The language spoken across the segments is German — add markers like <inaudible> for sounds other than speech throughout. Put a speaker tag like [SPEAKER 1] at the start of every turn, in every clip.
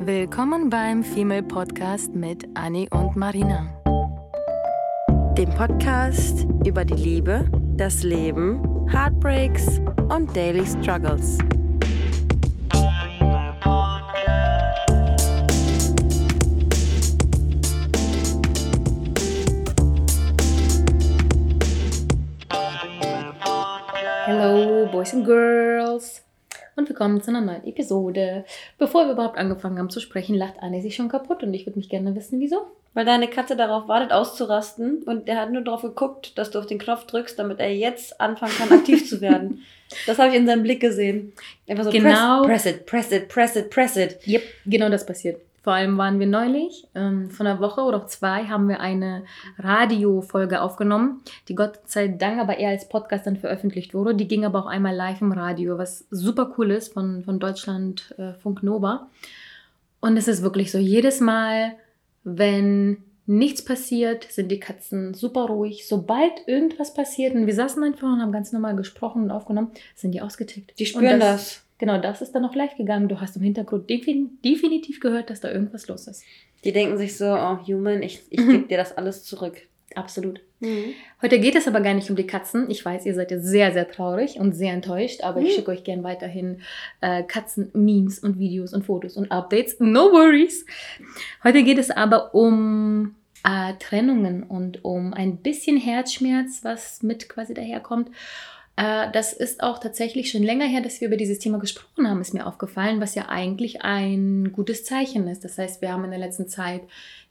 [SPEAKER 1] Willkommen beim Female Podcast mit Annie und Marina.
[SPEAKER 2] Dem Podcast über die Liebe, das Leben, Heartbreaks und Daily Struggles.
[SPEAKER 3] Hello, Boys and Girls. Und willkommen zu einer neuen Episode. Bevor wir überhaupt angefangen haben zu sprechen, lacht Anne sich schon kaputt und ich würde mich gerne wissen, wieso.
[SPEAKER 4] Weil deine Katze darauf wartet, auszurasten und der hat nur darauf geguckt, dass du auf den Knopf drückst, damit er jetzt anfangen kann, aktiv zu werden. <laughs> Das habe ich in seinem Blick gesehen. Einfach so,
[SPEAKER 3] Genau.
[SPEAKER 4] press, press it, press it, press it, press it.
[SPEAKER 3] Yep, genau das passiert. Vor allem waren wir neulich, ähm, von einer Woche oder zwei, haben wir eine Radiofolge aufgenommen, die Gott sei Dank aber eher als Podcast dann veröffentlicht wurde. Die ging aber auch einmal live im Radio, was super cool ist von, von Deutschland äh, Funk Nova. Und es ist wirklich so, jedes Mal, wenn nichts passiert, sind die Katzen super ruhig. Sobald irgendwas passiert, und wir saßen einfach und haben ganz normal gesprochen und aufgenommen, sind die ausgetickt.
[SPEAKER 4] Die spüren
[SPEAKER 3] Und
[SPEAKER 4] das.
[SPEAKER 3] Genau, das ist dann noch live gegangen. Du hast im Hintergrund defin definitiv gehört, dass da irgendwas los ist.
[SPEAKER 4] Die denken sich so, oh Human, ich, ich gebe dir das alles zurück.
[SPEAKER 3] Absolut.
[SPEAKER 4] Mhm.
[SPEAKER 3] Heute geht es aber gar nicht um die Katzen. Ich weiß, ihr seid jetzt sehr, sehr traurig und sehr enttäuscht, aber ich
[SPEAKER 4] Mhm.
[SPEAKER 3] schicke euch gern weiterhin äh, Katzen-Memes und Videos und Fotos und Updates. No worries. Heute geht es aber um äh, Trennungen und um ein bisschen Herzschmerz, was mit quasi daherkommt. Äh, das ist auch tatsächlich schon länger her, dass wir über dieses Thema gesprochen haben, ist mir aufgefallen, was ja eigentlich ein gutes Zeichen ist. Das heißt, wir haben in der letzten Zeit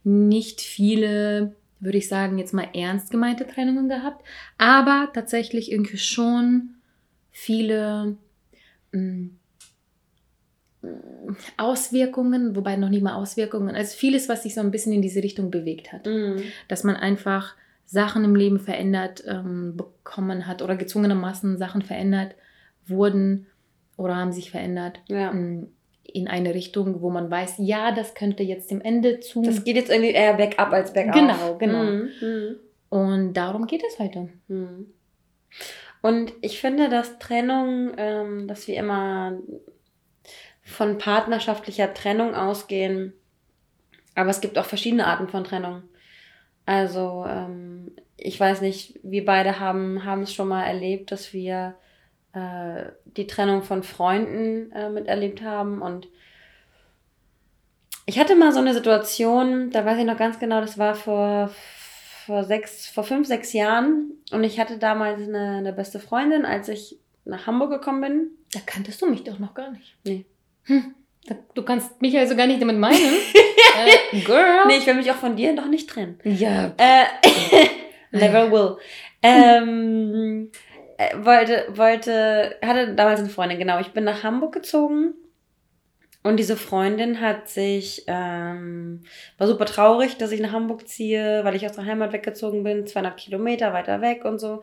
[SPEAKER 3] nicht viele, würde ich sagen, jetzt mal ernst gemeinte Trennungen gehabt, aber tatsächlich irgendwie schon viele mh, Auswirkungen, wobei noch nicht mal Auswirkungen, also vieles, was sich so ein bisschen in diese Richtung bewegt hat
[SPEAKER 4] Mhm.
[SPEAKER 3] dass man einfach Sachen im Leben verändert ähm, bekommen hat oder gezwungenermaßen Sachen verändert wurden oder haben sich verändert
[SPEAKER 4] Ja.
[SPEAKER 3] ähm, in eine Richtung, wo man weiß, ja, das könnte jetzt dem Ende zu.
[SPEAKER 4] Das geht jetzt irgendwie eher bergab als bergauf.
[SPEAKER 3] Genau, genau.
[SPEAKER 4] Mhm. Mhm.
[SPEAKER 3] und darum geht es heute.
[SPEAKER 4] Mhm. Und ich finde, dass Trennung, ähm, dass wir immer von partnerschaftlicher Trennung ausgehen. Aber es gibt auch verschiedene Arten von Trennung. Also, ähm, ich weiß nicht, wir beide haben, haben es schon mal erlebt, dass wir äh, die Trennung von Freunden äh, miterlebt haben. Und ich hatte mal so eine Situation, da weiß ich noch ganz genau, das war vor, vor, sechs, vor fünf, sechs Jahren. Und ich hatte damals eine, eine beste Freundin, als ich nach Hamburg gekommen bin.
[SPEAKER 3] Da kanntest du mich doch noch gar nicht.
[SPEAKER 4] Nee.
[SPEAKER 3] Hm, du kannst mich also gar nicht damit meinen. <laughs> äh, <laughs> girl.
[SPEAKER 4] Nee, ich will mich auch von dir noch nicht trennen.
[SPEAKER 3] Ja.
[SPEAKER 4] Äh, <laughs> never will. Ähm, äh, wollte, wollte, hatte damals eine Freundin, genau. Ich bin nach Hamburg gezogen und diese Freundin hat sich, ähm, war super traurig, dass ich nach Hamburg ziehe, weil ich aus der Heimat weggezogen bin, 200 Kilometer weiter weg und so.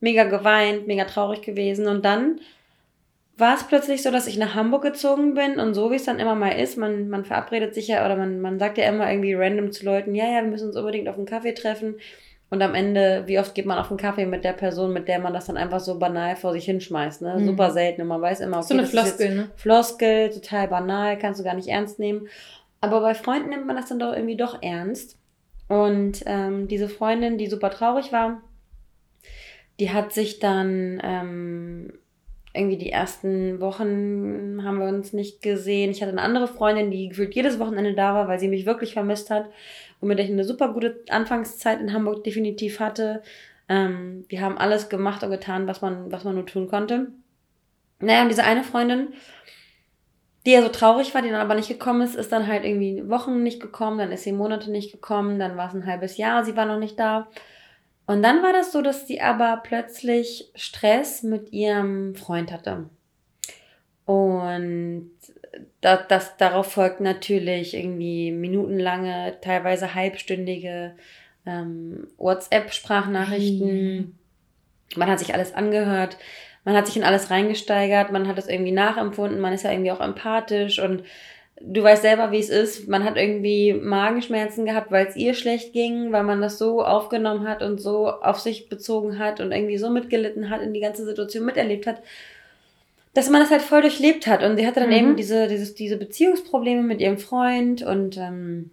[SPEAKER 4] Mega geweint, mega traurig gewesen. Und dann war es plötzlich so, dass ich nach Hamburg gezogen bin und so wie es dann immer mal ist, man, man verabredet sich ja oder man, man sagt ja immer irgendwie random zu Leuten, ja, ja, wir müssen uns unbedingt auf einen Kaffee treffen. Und am Ende, wie oft geht man auf einen Kaffee mit der Person, mit der man das dann einfach so banal vor sich hinschmeißt, ne?
[SPEAKER 3] Mhm.
[SPEAKER 4] Super selten. Und man weiß immer, okay,
[SPEAKER 3] so eine
[SPEAKER 4] das ist jetzt
[SPEAKER 3] Floskel, ne?
[SPEAKER 4] Floskel, total banal, kannst du gar nicht ernst nehmen. Aber bei Freunden nimmt man das dann doch irgendwie doch ernst. Und ähm, diese Freundin, die super traurig war, die hat sich dann ähm, irgendwie die ersten Wochen haben wir uns nicht gesehen. Ich hatte eine andere Freundin, die gefühlt jedes Wochenende da war, weil sie mich wirklich vermisst hat und mit der ich eine super gute Anfangszeit in Hamburg definitiv hatte. Ähm, wir haben alles gemacht und getan, was man, was man nur tun konnte. Naja, und diese eine Freundin, die ja so traurig war, die dann aber nicht gekommen ist, ist dann halt irgendwie Wochen nicht gekommen, dann ist sie Monate nicht gekommen, dann war es ein halbes Jahr, sie war noch nicht da. Und dann war das so, dass sie aber plötzlich Stress mit ihrem Freund hatte. Und das, das, darauf folgt natürlich irgendwie minutenlange, teilweise halbstündige ähm, WhatsApp-Sprachnachrichten. Man hat sich alles angehört, man hat sich in alles reingesteigert, man hat es irgendwie nachempfunden, man ist ja irgendwie auch empathisch und du weißt selber, wie es ist. Man hat irgendwie Magenschmerzen gehabt, weil es ihr schlecht ging, weil man das so aufgenommen hat und so auf sich bezogen hat und irgendwie so mitgelitten hat, in die ganze Situation miterlebt hat, dass man das halt voll durchlebt hat. Und sie hatte dann mhm. eben diese, dieses, diese Beziehungsprobleme mit ihrem Freund und ähm,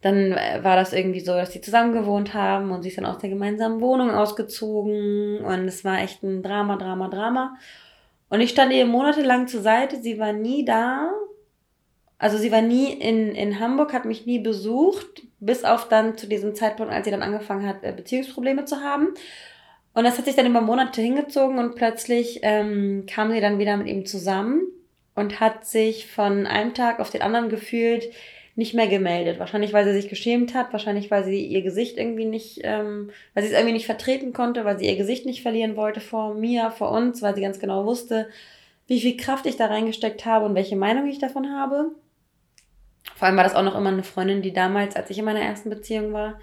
[SPEAKER 4] dann war das irgendwie so, dass sie zusammen gewohnt haben und sie ist dann aus der gemeinsamen Wohnung ausgezogen und es war echt ein Drama, Drama, Drama. Und ich stand ihr monatelang zur Seite, sie war nie da. Also sie war nie in, in Hamburg, hat mich nie besucht, bis auf dann zu diesem Zeitpunkt, als sie dann angefangen hat, äh, Beziehungsprobleme zu haben. Und das hat sich dann über Monate hingezogen und plötzlich ähm, kam sie dann wieder mit ihm zusammen und hat sich von einem Tag auf den anderen gefühlt nicht mehr gemeldet. Wahrscheinlich, weil sie sich geschämt hat, wahrscheinlich, weil sie ihr Gesicht irgendwie nicht, ähm, weil sie es irgendwie nicht vertreten konnte, weil sie ihr Gesicht nicht verlieren wollte vor mir, vor uns, weil sie ganz genau wusste, wie viel Kraft ich da reingesteckt habe und welche Meinung ich davon habe. Vor allem war das auch noch immer eine Freundin, die damals, als ich in meiner ersten Beziehung war,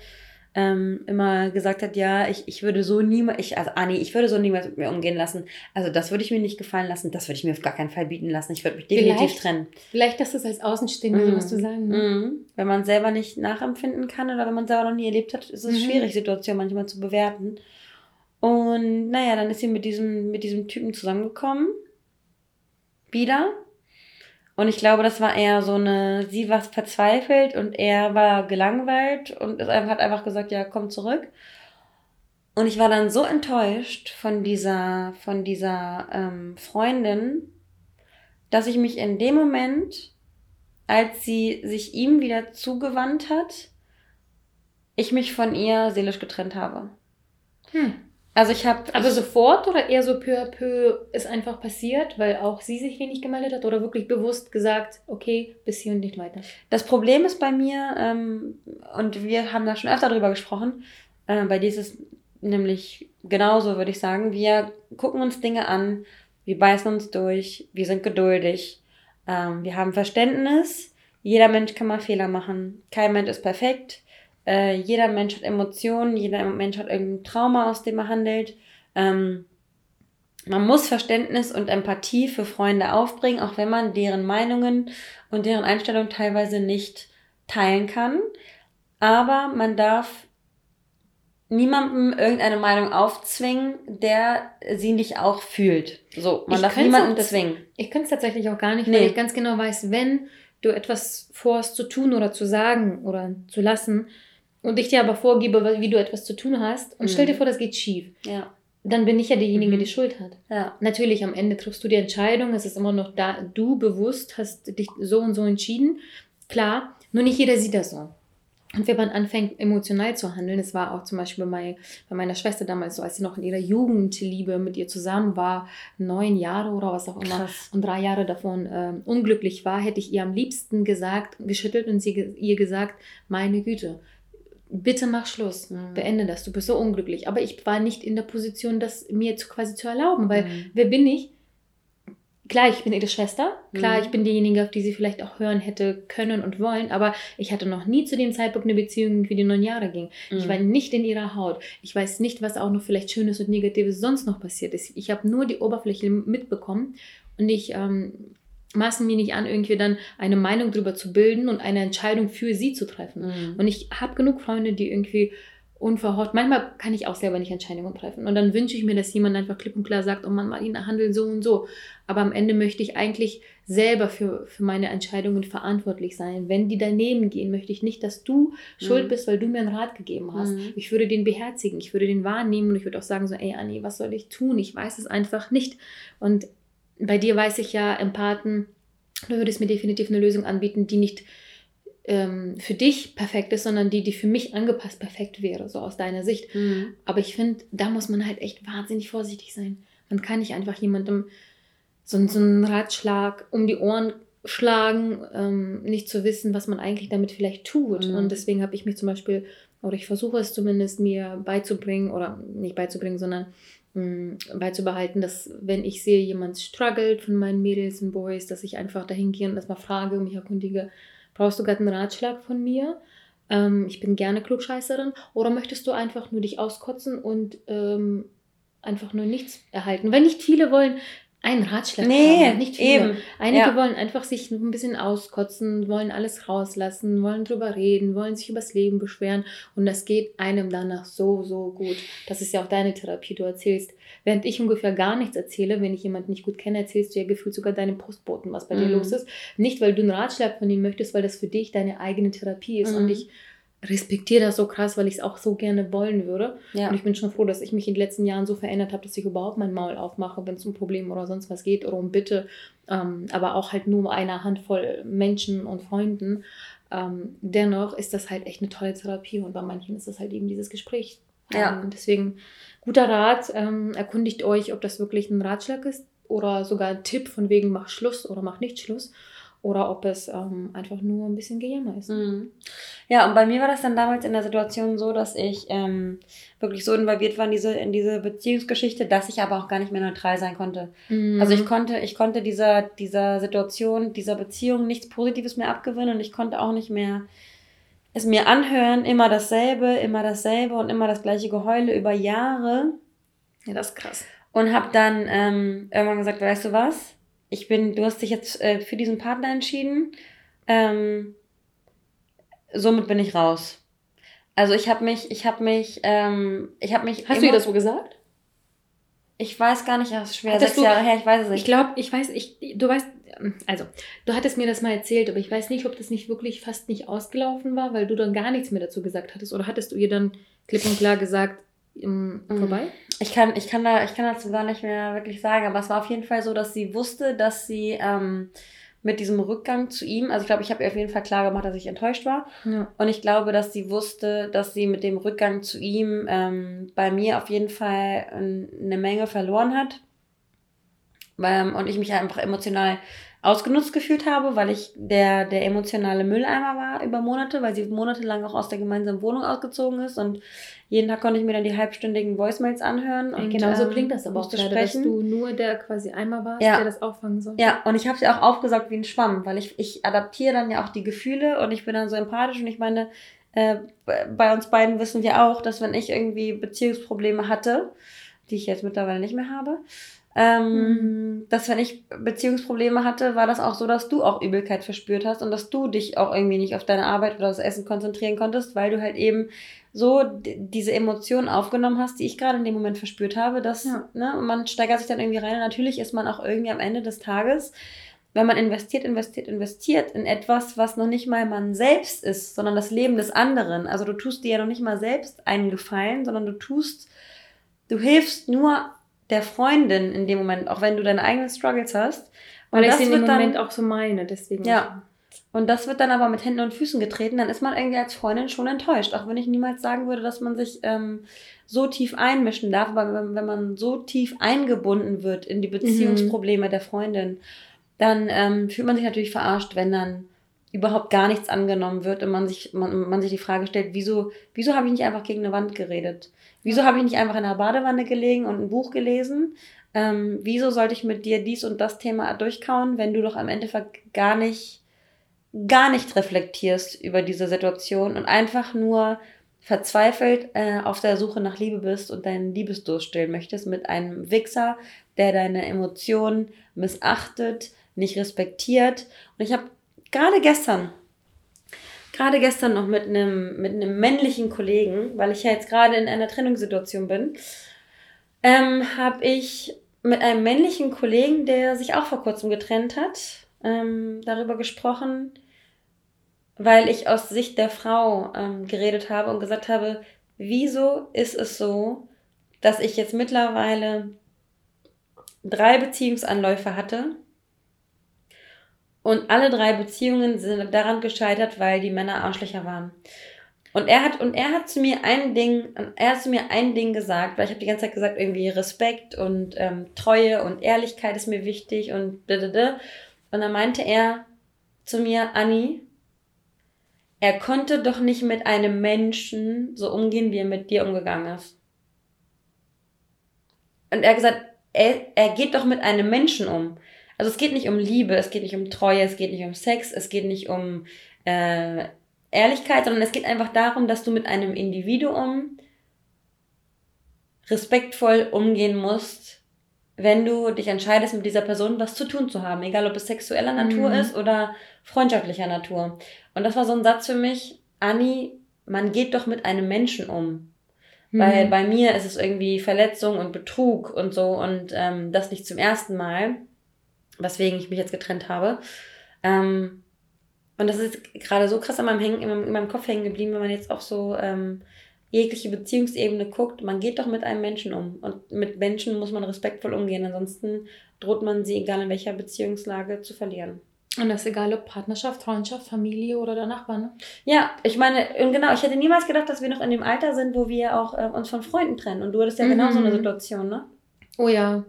[SPEAKER 4] ähm, immer gesagt hat, ja, ich, ich würde so niemals, ich, also Anni, ich würde so niemals mit mir umgehen lassen. Also das würde ich mir nicht gefallen lassen, das würde ich mir auf gar keinen Fall bieten lassen. Ich würde mich definitiv
[SPEAKER 3] vielleicht,
[SPEAKER 4] trennen.
[SPEAKER 3] Vielleicht, dass das als Außenstehende mm. was zu sagen. Ne?
[SPEAKER 4] Mm. Wenn man selber nicht nachempfinden kann oder wenn man selber noch nie erlebt hat, ist es mhm. schwierig, Situationen manchmal zu bewerten. Und naja, dann ist sie mit diesem, mit diesem Typen zusammengekommen. Wieder. Und ich glaube, das war eher so eine, sie war verzweifelt und er war gelangweilt und hat einfach gesagt, ja, komm zurück. Und ich war dann so enttäuscht von dieser, von dieser ähm, Freundin, dass ich mich in dem Moment, als sie sich ihm wieder zugewandt hat, ich mich von ihr seelisch getrennt habe.
[SPEAKER 3] Hm. Also ich habe. Aber sofort oder eher so peu à peu ist einfach passiert, weil auch sie sich wenig gemeldet hat oder wirklich bewusst gesagt, okay, bis hier und nicht weiter.
[SPEAKER 4] Das Problem ist bei mir, ähm, und wir haben da schon öfter drüber gesprochen, äh, bei dir ist es nämlich genauso, würde ich sagen. Wir gucken uns Dinge an, wir beißen uns durch, wir sind geduldig, ähm, wir haben Verständnis. Jeder Mensch kann mal Fehler machen. Kein Mensch ist perfekt. Äh, jeder Mensch hat Emotionen, jeder Mensch hat irgendein Trauma, aus dem er handelt. Ähm, man muss Verständnis und Empathie für Freunde aufbringen, auch wenn man deren Meinungen und deren Einstellungen teilweise nicht teilen kann. Aber man darf niemandem irgendeine Meinung aufzwingen, der sie nicht auch fühlt. So, man ich darf niemanden zwingen.
[SPEAKER 3] Ich kann es tatsächlich auch gar nicht, nee. weil ich ganz genau weiß, wenn du etwas vorhast zu tun oder zu sagen oder zu lassen, und ich dir aber vorgebe, wie du etwas zu tun hast und mhm. stell dir vor, das geht schief.
[SPEAKER 4] Ja.
[SPEAKER 3] Dann bin ich ja diejenige, mhm. die Schuld hat.
[SPEAKER 4] Ja.
[SPEAKER 3] Natürlich, am Ende triffst du die Entscheidung, es ist immer noch da, du bewusst hast dich so und so entschieden. Klar, nur nicht jeder sieht das so. Und wenn man anfängt, emotional zu handeln, es war auch zum Beispiel bei, meiner Schwester damals so, als sie noch in ihrer Jugendliebe mit ihr zusammen war, neun Jahre oder was auch immer, Krass. und drei Jahre davon äh, unglücklich war, hätte ich ihr am liebsten gesagt, geschüttelt und sie ihr gesagt, meine Güte, bitte mach Schluss, mhm. beende das, du bist so unglücklich. Aber ich war nicht in der Position, das mir zu, quasi zu erlauben, weil mhm. wer bin ich? Klar, ich bin ihre Schwester, klar, mhm. ich bin diejenige, auf die sie vielleicht auch hören hätte können und wollen, aber ich hatte noch nie zu dem Zeitpunkt eine Beziehung, die neun Jahre ging. Ich war mhm. nicht in ihrer Haut. Ich weiß nicht, was auch noch vielleicht Schönes und Negatives sonst noch passiert ist. Ich habe nur die Oberfläche mitbekommen und ich ähm, maßen mir nicht an, irgendwie dann eine Meinung darüber zu bilden und eine Entscheidung für sie zu treffen. Mhm. Und ich habe genug Freunde, die irgendwie unverhofft, manchmal kann ich auch selber nicht Entscheidungen treffen. Und dann wünsche ich mir, dass jemand einfach klipp und klar sagt, oh Mann, Marina, handel so und so. Aber am Ende möchte ich eigentlich selber für, für meine Entscheidungen verantwortlich sein. Wenn die daneben gehen, möchte ich nicht, dass du mhm. schuld bist, weil du mir einen Rat gegeben hast. Mhm. Ich würde den beherzigen, ich würde den wahrnehmen und ich würde auch sagen so, ey Anni, was soll ich tun? Ich weiß es einfach nicht. Und bei dir weiß ich ja, Empathen, du würdest mir definitiv eine Lösung anbieten, die nicht ähm, für dich perfekt ist, sondern die, die für mich angepasst perfekt wäre, so aus deiner Sicht. Mhm. Aber ich finde, da muss man halt echt wahnsinnig vorsichtig sein. Man kann nicht einfach jemandem so, so einen Ratschlag um die Ohren schlagen, ähm, nicht zu wissen, was man eigentlich damit vielleicht tut. Mhm. Und deswegen habe ich mich zum Beispiel, oder ich versuche es zumindest mir beizubringen, oder nicht beizubringen, sondern Mm, beizubehalten, dass wenn ich sehe, jemand struggelt von meinen Mädels und Boys, dass ich einfach dahin gehe und erstmal frage und mich erkundige, brauchst du gerade einen Ratschlag von mir? Ähm, ich bin gerne Klugscheißerin. Oder möchtest du einfach nur dich auskotzen und ähm, einfach nur nichts erhalten? Wenn nicht viele wollen, einen Ratschlag
[SPEAKER 4] Nee,
[SPEAKER 3] haben, nicht viele.
[SPEAKER 4] eben.
[SPEAKER 3] Einige
[SPEAKER 4] Ja.
[SPEAKER 3] wollen einfach sich ein bisschen auskotzen, wollen alles rauslassen, wollen drüber reden, wollen sich übers Leben beschweren und das geht einem danach so, so gut. Das ist ja auch deine Therapie, du erzählst. Während ich ungefähr gar nichts erzähle, wenn ich jemanden nicht gut kenne, erzählst du ja gefühlt sogar deinem Postboten, was bei dir
[SPEAKER 4] Mhm.
[SPEAKER 3] los ist. Nicht, weil du einen Ratschlag von ihm möchtest, weil das für dich deine eigene Therapie ist
[SPEAKER 4] Mhm.
[SPEAKER 3] und ich respektiere das so krass, weil ich es auch so gerne wollen würde.
[SPEAKER 4] Ja.
[SPEAKER 3] Und ich bin schon froh, dass ich mich in den letzten Jahren so verändert habe, dass ich überhaupt mein Maul aufmache, wenn es um Probleme oder sonst was geht oder um Bitte. Ähm, aber auch halt nur einer Handvoll Menschen und Freunden. Ähm, dennoch ist das halt echt eine tolle Therapie und bei manchen ist das halt eben dieses Gespräch.
[SPEAKER 4] Ja.
[SPEAKER 3] Ähm, deswegen guter Rat, ähm, erkundigt euch, ob das wirklich ein Ratschlag ist oder sogar ein Tipp von wegen mach Schluss oder mach nicht Schluss oder ob es ähm, einfach nur ein bisschen Gejammer ist.
[SPEAKER 4] Mhm. Ja, und bei mir war das dann damals in der Situation so, dass ich ähm, wirklich so involviert war in diese, in diese Beziehungsgeschichte, dass ich aber auch gar nicht mehr neutral sein konnte.
[SPEAKER 3] Mhm.
[SPEAKER 4] Also ich konnte, ich konnte dieser, dieser Situation, dieser Beziehung nichts Positives mehr abgewinnen und ich konnte auch nicht mehr es mir anhören, immer dasselbe, immer dasselbe und immer das gleiche Geheule über Jahre
[SPEAKER 3] ja, das ist krass.
[SPEAKER 4] und habe dann ähm, irgendwann gesagt, weißt du was? Ich bin, du hast dich jetzt äh, für diesen Partner entschieden. Ähm, somit bin ich raus. Also ich habe mich, ich habe mich, ähm, ich habe mich.
[SPEAKER 3] Hast du ihr das so gesagt?
[SPEAKER 4] Ich weiß gar nicht, das ist schwer.
[SPEAKER 3] Hattest
[SPEAKER 4] Sechs
[SPEAKER 3] du-
[SPEAKER 4] Jahre her, ich weiß es nicht.
[SPEAKER 3] Ich glaube, ich weiß, ich, du weißt, also, du hattest mir das mal erzählt, aber ich weiß nicht, ob das nicht wirklich fast nicht ausgelaufen war, weil du dann gar nichts mehr dazu gesagt hattest. Oder hattest du ihr dann klipp und klar gesagt. Vorbei?
[SPEAKER 4] Ich kann, ich kann da, ich kann dazu gar nicht mehr wirklich sagen, aber es war auf jeden Fall so, dass sie wusste, dass sie ähm, mit diesem Rückgang zu ihm, also ich glaube, ich habe ihr auf jeden Fall klar gemacht, dass ich enttäuscht war.
[SPEAKER 3] Ja.
[SPEAKER 4] Und ich glaube, dass sie wusste, dass sie mit dem Rückgang zu ihm ähm, bei mir auf jeden Fall ein- eine Menge verloren hat. Ähm, und ich mich einfach emotional ausgenutzt gefühlt habe, weil ich der, der emotionale Mülleimer war über Monate, weil sie monatelang auch aus der gemeinsamen Wohnung ausgezogen ist und jeden Tag konnte ich mir dann die halbstündigen Voicemails anhören. Und,
[SPEAKER 3] genau so
[SPEAKER 4] ähm,
[SPEAKER 3] klingt das aber auch gerade, dass
[SPEAKER 4] sprechen.
[SPEAKER 3] du nur der quasi Eimer warst,
[SPEAKER 4] Ja.
[SPEAKER 3] der das auffangen soll.
[SPEAKER 4] Ja, und ich habe sie auch aufgesaugt wie ein Schwamm, weil ich, ich adaptiere dann ja auch die Gefühle und ich bin dann so empathisch und ich meine, äh, bei uns beiden wissen wir auch, dass wenn ich irgendwie Beziehungsprobleme hatte, die ich jetzt mittlerweile nicht mehr habe, ähm, dass wenn ich Beziehungsprobleme hatte, war das auch so, dass du auch Übelkeit verspürt hast und dass du dich auch irgendwie nicht auf deine Arbeit oder das Essen konzentrieren konntest, weil du halt eben so diese Emotionen aufgenommen hast, die ich gerade in dem Moment verspürt habe, dass
[SPEAKER 3] Ja.
[SPEAKER 4] ne, man steigert sich dann irgendwie rein und natürlich ist man auch irgendwie am Ende des Tages, wenn man investiert, investiert, investiert in etwas, was noch nicht mal man selbst ist, sondern das Leben des anderen. Also du tust dir ja noch nicht mal selbst einen Gefallen, sondern du tust, du hilfst nur der Freundin in dem Moment, auch wenn du deine eigenen Struggles hast.
[SPEAKER 3] Weil ich
[SPEAKER 4] das
[SPEAKER 3] es in dem
[SPEAKER 4] wird dann-
[SPEAKER 3] Moment auch so meine, deswegen.
[SPEAKER 4] Ja. Und das wird dann aber mit Händen und Füßen getreten, dann ist man irgendwie als Freundin schon enttäuscht. Auch wenn ich niemals sagen würde, dass man sich ähm, so tief einmischen darf, aber wenn, wenn man so tief eingebunden wird in die Beziehungsprobleme der Freundin, dann ähm, fühlt man sich natürlich verarscht, wenn dann überhaupt gar nichts angenommen wird und man sich, man, man sich die Frage stellt, wieso, wieso habe ich nicht einfach gegen eine Wand geredet? Wieso habe ich nicht einfach in der Badewanne gelegen und ein Buch gelesen? Ähm, wieso sollte ich mit dir dies und das Thema durchkauen, wenn du doch am Endeffekt gar nicht gar nicht reflektierst über diese Situation und einfach nur verzweifelt äh, auf der Suche nach Liebe bist und deinen Liebesdurst stillen möchtest mit einem Wichser, der deine Emotionen missachtet, nicht respektiert. Und ich habe gerade gestern, gerade gestern noch mit einem, mit einem männlichen Kollegen, weil ich ja jetzt gerade in einer Trennungssituation bin, ähm, habe ich mit einem männlichen Kollegen, der sich auch vor kurzem getrennt hat, ähm, darüber gesprochen, weil ich aus Sicht der Frau ähm, geredet habe und gesagt habe, wieso ist es so, dass ich jetzt mittlerweile drei Beziehungsanläufe hatte und alle drei Beziehungen sind daran gescheitert, weil die Männer Arschlöcher waren. Und er hat, und er hat zu mir ein Ding, er hat zu mir ein Ding gesagt, weil ich habe die ganze Zeit gesagt, irgendwie Respekt und ähm, Treue und Ehrlichkeit ist mir wichtig und da, da, da. Und dann meinte er zu mir, Anni, er konnte doch nicht mit einem Menschen so umgehen, wie er mit dir umgegangen ist. Und er hat gesagt, er, er geht doch mit einem Menschen um. Also es geht nicht um Liebe, es geht nicht um Treue, es geht nicht um Sex, es geht nicht um äh, Ehrlichkeit, sondern es geht einfach darum, dass du mit einem Individuum respektvoll umgehen musst, wenn du dich entscheidest, mit dieser Person was zu tun zu haben, egal ob es sexueller Natur
[SPEAKER 3] Mhm.
[SPEAKER 4] ist oder freundschaftlicher Natur. Und das war so ein Satz für mich, Anni, man geht doch mit einem Menschen um. Weil
[SPEAKER 3] Mhm.
[SPEAKER 4] bei mir ist es irgendwie Verletzung und Betrug und so und ähm, das nicht zum ersten Mal, weswegen ich mich jetzt getrennt habe. Ähm, und das ist gerade so krass an meinem, hängen, in, meinem, in meinem Kopf hängen geblieben, wenn man jetzt auch so ähm, jegliche Beziehungsebene guckt. Man geht doch mit einem Menschen um. Und mit Menschen muss man respektvoll umgehen. Ansonsten droht man sie, egal in welcher Beziehungslage, zu verlieren.
[SPEAKER 3] Und das ist egal, ob Partnerschaft, Freundschaft, Familie oder der Nachbar. Ne?
[SPEAKER 4] Ja, ich meine, und genau, ich hätte niemals gedacht, dass wir noch in dem Alter sind, wo wir auch äh, uns von Freunden trennen. Und du hattest ja genau so eine
[SPEAKER 3] Mhm.
[SPEAKER 4] Situation, ne?
[SPEAKER 3] Oh ja,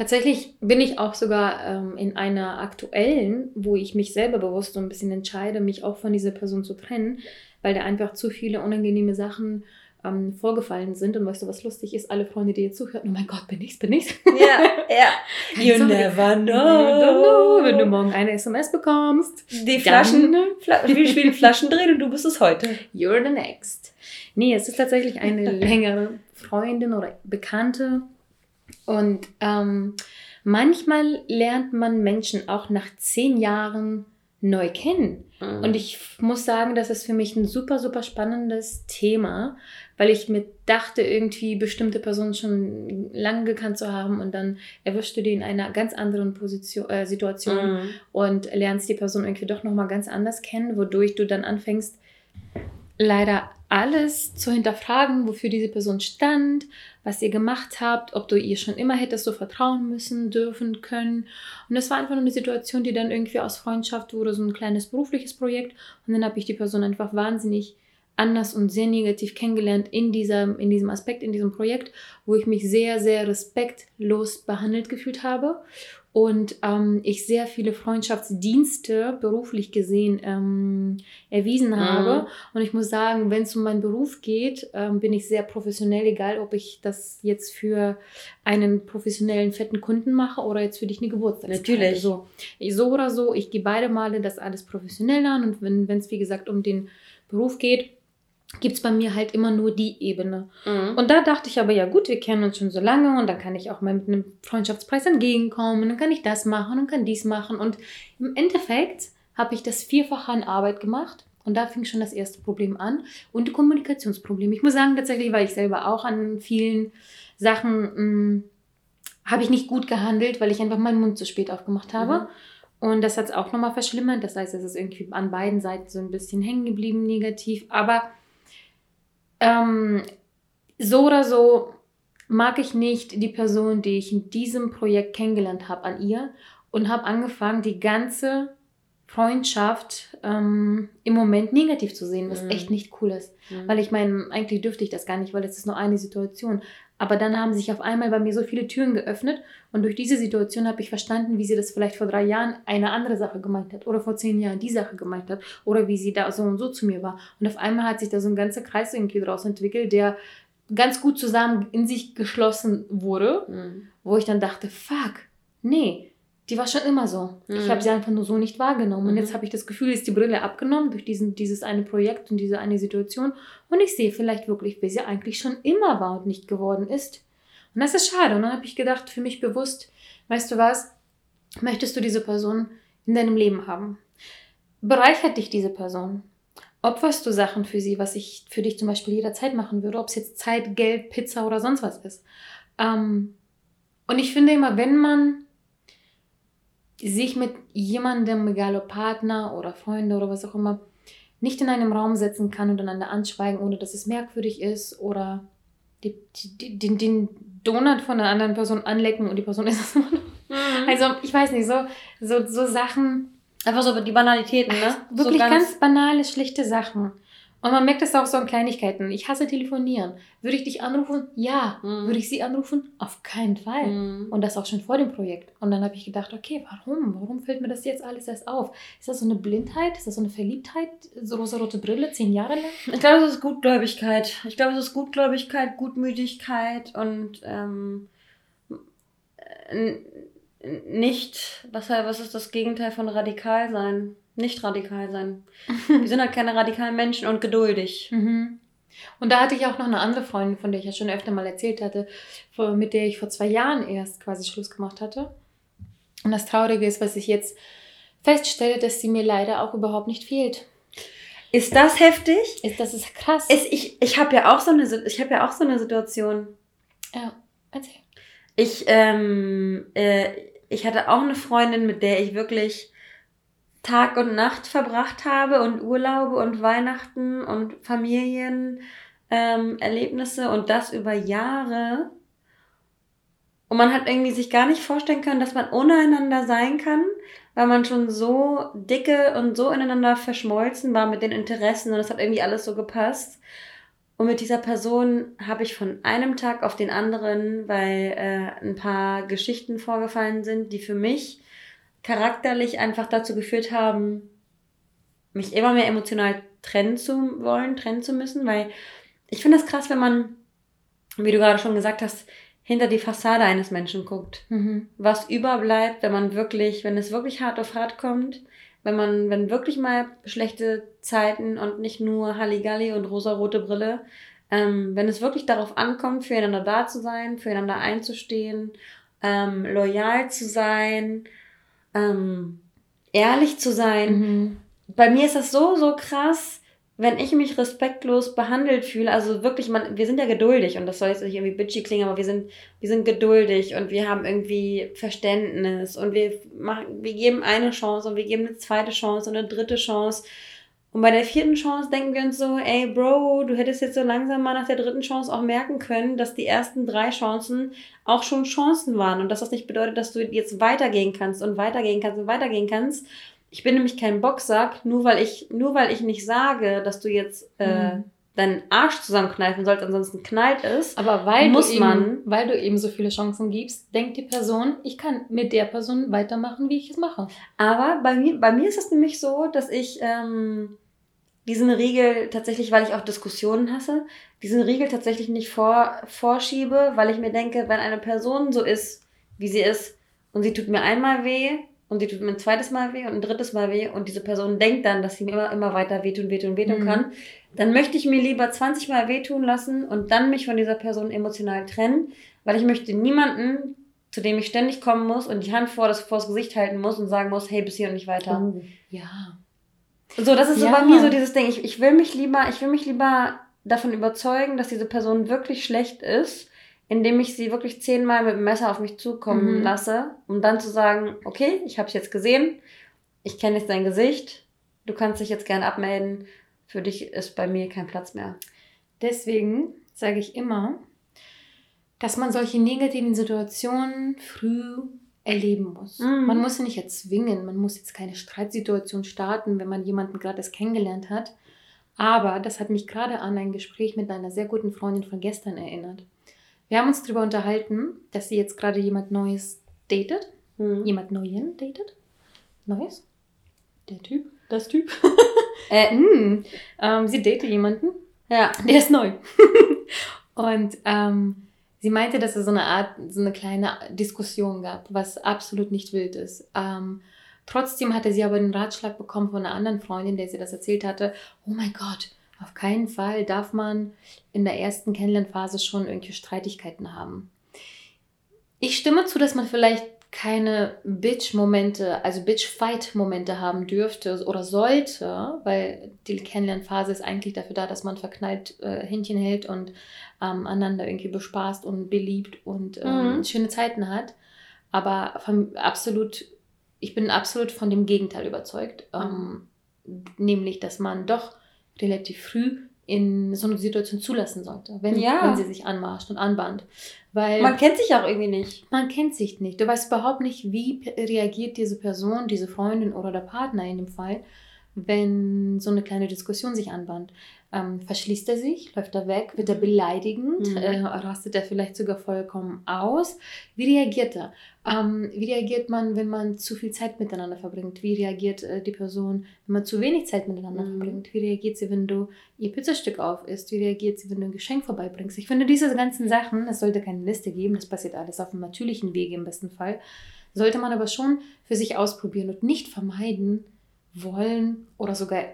[SPEAKER 3] tatsächlich bin ich auch sogar ähm, in einer aktuellen, wo ich mich selber bewusst so ein bisschen entscheide, mich auch von dieser Person zu trennen, weil da einfach zu viele unangenehme Sachen ähm, vorgefallen sind. Und weißt du, was lustig ist? Alle Freunde, die jetzt zuhören, oh mein Gott, bin ich's, bin ich's.
[SPEAKER 4] Ja, ja. <laughs> You
[SPEAKER 3] Sorry.
[SPEAKER 4] never
[SPEAKER 3] know,
[SPEAKER 4] know.
[SPEAKER 3] wenn du morgen eine SMS bekommst,
[SPEAKER 4] Die Flaschen, Fla wie spielen Flaschen drehen und du bist es heute.
[SPEAKER 3] You're the next. Nee, es ist tatsächlich eine <laughs> längere Freundin oder Bekannte. Und ähm, manchmal lernt man Menschen auch nach zehn Jahren neu kennen. Und ich muss sagen, das ist für mich ein super, super spannendes Thema, weil ich mir dachte, irgendwie bestimmte Personen schon lange gekannt zu haben und dann erwischst du die in einer ganz anderen Position, äh, Situation
[SPEAKER 4] Mhm.
[SPEAKER 3] und lernst die Person irgendwie doch nochmal ganz anders kennen, wodurch du dann anfängst, leider alles zu hinterfragen, wofür diese Person stand, was ihr gemacht habt, ob du ihr schon immer hättest so vertrauen müssen, dürfen, können. Und das war einfach nur eine Situation, die dann irgendwie aus Freundschaft wurde, so ein kleines berufliches Projekt. Und dann habe ich die Person einfach wahnsinnig anders und sehr negativ kennengelernt in, dieser, in diesem Aspekt, in diesem Projekt, wo ich mich sehr, sehr respektlos behandelt gefühlt habe und ähm, ich sehr viele Freundschaftsdienste beruflich gesehen ähm, erwiesen habe. Und ich muss sagen, wenn es um meinen Beruf geht, ähm, bin ich sehr professionell, egal ob ich das jetzt für einen professionellen, fetten Kunden mache oder jetzt für dich eine Geburtstagskarte.
[SPEAKER 4] Natürlich.
[SPEAKER 3] So, so oder so, ich gehe beide Male das alles professionell an und wenn es, wie gesagt, um den Beruf geht, gibt es bei mir halt immer nur die Ebene.
[SPEAKER 4] Mhm.
[SPEAKER 3] Und da dachte ich aber, ja gut, wir kennen uns schon so lange und dann kann ich auch mal mit einem Freundschaftspreis entgegenkommen und dann kann ich das machen und kann dies machen. Und im Endeffekt habe ich das Vierfache an Arbeit gemacht. Und da fing schon das erste Problem an. Und die Kommunikationsprobleme. Ich muss sagen, tatsächlich war ich selber auch an vielen Sachen, mh, habe ich nicht gut gehandelt, weil ich einfach meinen Mund zu spät aufgemacht habe. Und das hat es auch nochmal verschlimmert. Das heißt, es ist irgendwie an beiden Seiten so ein bisschen hängen geblieben, negativ. Aber ähm, so oder so mag ich nicht die Person, die ich in diesem Projekt kennengelernt habe, an ihr und habe angefangen, die ganze Freundschaft ähm, im Moment negativ zu sehen, was
[SPEAKER 4] Mhm.
[SPEAKER 3] echt nicht cool ist.
[SPEAKER 4] Mhm.
[SPEAKER 3] Weil ich meine, eigentlich dürfte ich das gar nicht, weil es ist nur eine Situation. Aber dann haben sich auf einmal bei mir so viele Türen geöffnet und durch diese Situation habe ich verstanden, wie sie das vielleicht vor drei Jahren eine andere Sache gemeint hat oder vor zehn Jahren die Sache gemeint hat oder wie sie da so und so zu mir war. Und auf einmal hat sich da so ein ganzer Kreis irgendwie draus entwickelt, der ganz gut zusammen in sich geschlossen wurde,
[SPEAKER 4] Mhm.
[SPEAKER 3] wo ich dann dachte, fuck, nee, die war schon immer so. Ich
[SPEAKER 4] Mhm.
[SPEAKER 3] habe sie einfach nur so nicht wahrgenommen. Und
[SPEAKER 4] Mhm.
[SPEAKER 3] jetzt habe ich das Gefühl, ist die Brille abgenommen durch diesen, dieses eine Projekt und diese eine Situation. Und ich sehe vielleicht wirklich, wie sie eigentlich schon immer war und nicht geworden ist. Und das ist schade. Und dann habe ich gedacht, für mich bewusst, weißt du was, möchtest du diese Person in deinem Leben haben? Bereichert dich diese Person? Opferst du Sachen für sie, was ich für dich zum Beispiel jederzeit machen würde, ob es jetzt Zeit, Geld, Pizza oder sonst was ist? Ähm, und ich finde immer, wenn man sich mit jemandem, egal ob Partner oder Freunde oder was auch immer, nicht in einem Raum setzen kann und einander anschweigen, ohne dass es merkwürdig ist oder die, die, den, den Donut von einer anderen Person anlecken und die Person <laughs> ist es immer noch.
[SPEAKER 4] Mhm.
[SPEAKER 3] Also, ich weiß nicht, so, so, so Sachen,
[SPEAKER 4] Einfach so die Banalitäten, ne?
[SPEAKER 3] wirklich
[SPEAKER 4] so
[SPEAKER 3] ganz, banale, schlichte Sachen. Und man merkt das auch so an Kleinigkeiten. Ich hasse telefonieren. Würde ich dich anrufen? Ja.
[SPEAKER 4] Mhm.
[SPEAKER 3] Würde ich sie anrufen? Auf keinen Fall.
[SPEAKER 4] Mhm.
[SPEAKER 3] Und das auch schon vor dem Projekt. Und dann habe ich gedacht, okay, warum? Warum fällt mir das jetzt alles erst auf? Ist das so eine Blindheit? Ist das so eine Verliebtheit? So rosa-rote Brille, zehn Jahre lang?
[SPEAKER 4] Ich glaube, es ist Gutgläubigkeit. Ich glaube, es ist Gutgläubigkeit, Gutmütigkeit und ähm, nicht, was, was ist das Gegenteil von radikal sein? Nicht radikal sein. <laughs> Wir sind halt keine radikalen Menschen und geduldig.
[SPEAKER 3] Mhm. Und da hatte ich auch noch eine andere Freundin, von der ich ja schon öfter mal erzählt hatte, mit der ich vor zwei Jahren erst quasi Schluss gemacht hatte. Und das Traurige ist, was ich jetzt feststelle, dass sie mir leider auch überhaupt nicht fehlt.
[SPEAKER 4] Ist das heftig?
[SPEAKER 3] Ist, das ist krass.
[SPEAKER 4] Ist, ich ich habe ja, auch so eine, ich hab ja auch so eine Situation.
[SPEAKER 3] Ja, erzähl.
[SPEAKER 4] Ich, ähm, äh, ich hatte auch eine Freundin, mit der ich wirklich Tag und Nacht verbracht habe und Urlaube und Weihnachten und Familienerlebnisse ähm, und das über Jahre. Und man hat irgendwie sich gar nicht vorstellen können, dass man ohne einander sein kann, weil man schon so dicke und so ineinander verschmolzen war mit den Interessen und es hat irgendwie alles so gepasst. Und mit dieser Person habe ich von einem Tag auf den anderen, weil äh, ein paar Geschichten vorgefallen sind, die für mich charakterlich einfach dazu geführt haben, mich immer mehr emotional trennen zu wollen, trennen zu müssen, weil ich finde es krass, wenn man, wie du gerade schon gesagt hast, hinter die Fassade eines Menschen guckt. Mhm. Was überbleibt, wenn man wirklich, wenn es wirklich hart auf hart kommt, wenn man, wenn wirklich mal schlechte Zeiten und nicht nur Halligalli und rosarote Brille, ähm, wenn es wirklich darauf ankommt, füreinander da zu sein, füreinander einzustehen, ähm, loyal zu sein, ähm, ehrlich zu sein. Mhm. Bei mir ist das so, so krass, wenn ich mich respektlos behandelt fühle, also wirklich, man, wir sind ja geduldig und das soll jetzt nicht irgendwie bitchy klingen, aber wir sind, wir sind geduldig und wir haben irgendwie Verständnis und wir machen, wir geben eine Chance und wir geben eine zweite Chance und eine dritte Chance. Und bei der vierten Chance denken wir uns so, ey Bro, du hättest jetzt so langsam mal nach der dritten Chance auch merken können, dass die ersten drei Chancen auch schon Chancen waren und dass das nicht bedeutet, dass du jetzt weitergehen kannst und weitergehen kannst und weitergehen kannst ich bin nämlich kein Boxsack, nur weil ich, nur weil ich nicht sage, dass du jetzt äh, mhm. deinen Arsch zusammenkneifen sollst, ansonsten knallt es.
[SPEAKER 3] Aber weil muss du man, eben, weil du eben so viele Chancen gibst, denkt die Person, ich kann mit der Person weitermachen, wie ich es mache.
[SPEAKER 4] Aber bei mir, bei mir ist es nämlich so, dass ich ähm, diesen Riegel tatsächlich, weil ich auch Diskussionen hasse, diesen Riegel tatsächlich nicht vor, vorschiebe, weil ich mir denke, wenn eine Person so ist, wie sie ist, und sie tut mir einmal weh, und die tut mir ein zweites Mal weh und ein drittes Mal weh und diese Person denkt dann, dass sie mir immer, immer weiter wehtun, wehtun, wehtun mhm. kann, dann möchte ich mir lieber 20 Mal wehtun lassen und dann mich von dieser Person emotional trennen, weil ich möchte niemanden, zu dem ich ständig kommen muss und die Hand vor das, vor das Gesicht halten muss und sagen muss, hey, bis hier und nicht weiter.
[SPEAKER 3] Oh, ja.
[SPEAKER 4] So, das ist ja. so bei mir so dieses Ding. Ich, ich will mich lieber, ich will mich lieber davon überzeugen, dass diese Person wirklich schlecht ist indem ich sie wirklich zehnmal mit dem Messer auf mich zukommen mhm. lasse, um dann zu sagen, okay, ich habe es jetzt gesehen, ich kenne jetzt dein Gesicht, du kannst dich jetzt gern abmelden, für dich ist bei mir kein Platz mehr.
[SPEAKER 3] Deswegen sage ich immer, dass man solche negativen Situationen früh erleben muss. Mhm. Man muss sie nicht erzwingen, man muss jetzt keine Streitsituation starten, wenn man jemanden gerade erst kennengelernt hat. Aber das hat mich gerade an ein Gespräch mit einer sehr guten Freundin von gestern erinnert. Wir haben uns darüber unterhalten, dass sie jetzt gerade jemand Neues datet. Mhm. Jemand Neuen datet. Neues? Der Typ? Das Typ? <laughs> äh, mh. ähm, sie datet jemanden. Ja. Der ist neu. <laughs> Und ähm, sie meinte, dass es so eine Art, so eine kleine Diskussion gab, was absolut nicht wild ist. Ähm, trotzdem hatte sie aber den Ratschlag bekommen von einer anderen Freundin, der sie das erzählt hatte. Oh mein Gott, auf keinen Fall darf man in der ersten Kennenlernphase schon irgendwelche Streitigkeiten haben. Ich stimme zu, dass man vielleicht keine Bitch-Momente, also Bitch-Fight-Momente haben dürfte oder sollte, weil die Kennenlernphase ist eigentlich dafür da, dass man verknallt äh, Händchen hält und ähm, einander irgendwie bespaßt und beliebt und ähm, mhm. schöne Zeiten hat. Aber von, absolut, ich bin absolut von dem Gegenteil überzeugt. Mhm. Ähm, nämlich, dass man doch relativ früh in so eine Situation zulassen sollte, wenn, ja. wenn sie sich anmarscht und anbahnt. Weil
[SPEAKER 4] man kennt sich auch irgendwie nicht.
[SPEAKER 3] Man kennt sich nicht. Du weißt überhaupt nicht, wie reagiert diese Person, diese Freundin oder der Partner in dem Fall, wenn so eine kleine Diskussion sich anbahnt. Ähm, verschließt er sich, läuft er weg, wird er beleidigend, mhm. äh, rastet er vielleicht sogar vollkommen aus? Wie reagiert er? Ähm, wie reagiert man, wenn man zu viel Zeit miteinander verbringt? Wie reagiert äh, die Person, wenn man zu wenig Zeit miteinander mhm. verbringt? Wie reagiert sie, wenn du ihr Pizzastück auf isst? Wie reagiert sie, wenn du ein Geschenk vorbeibringst? Ich finde, diese ganzen Sachen, es sollte keine Liste geben, das passiert alles auf einem natürlichen Wege im besten Fall, sollte man aber schon für sich ausprobieren und nicht vermeiden wollen oder sogar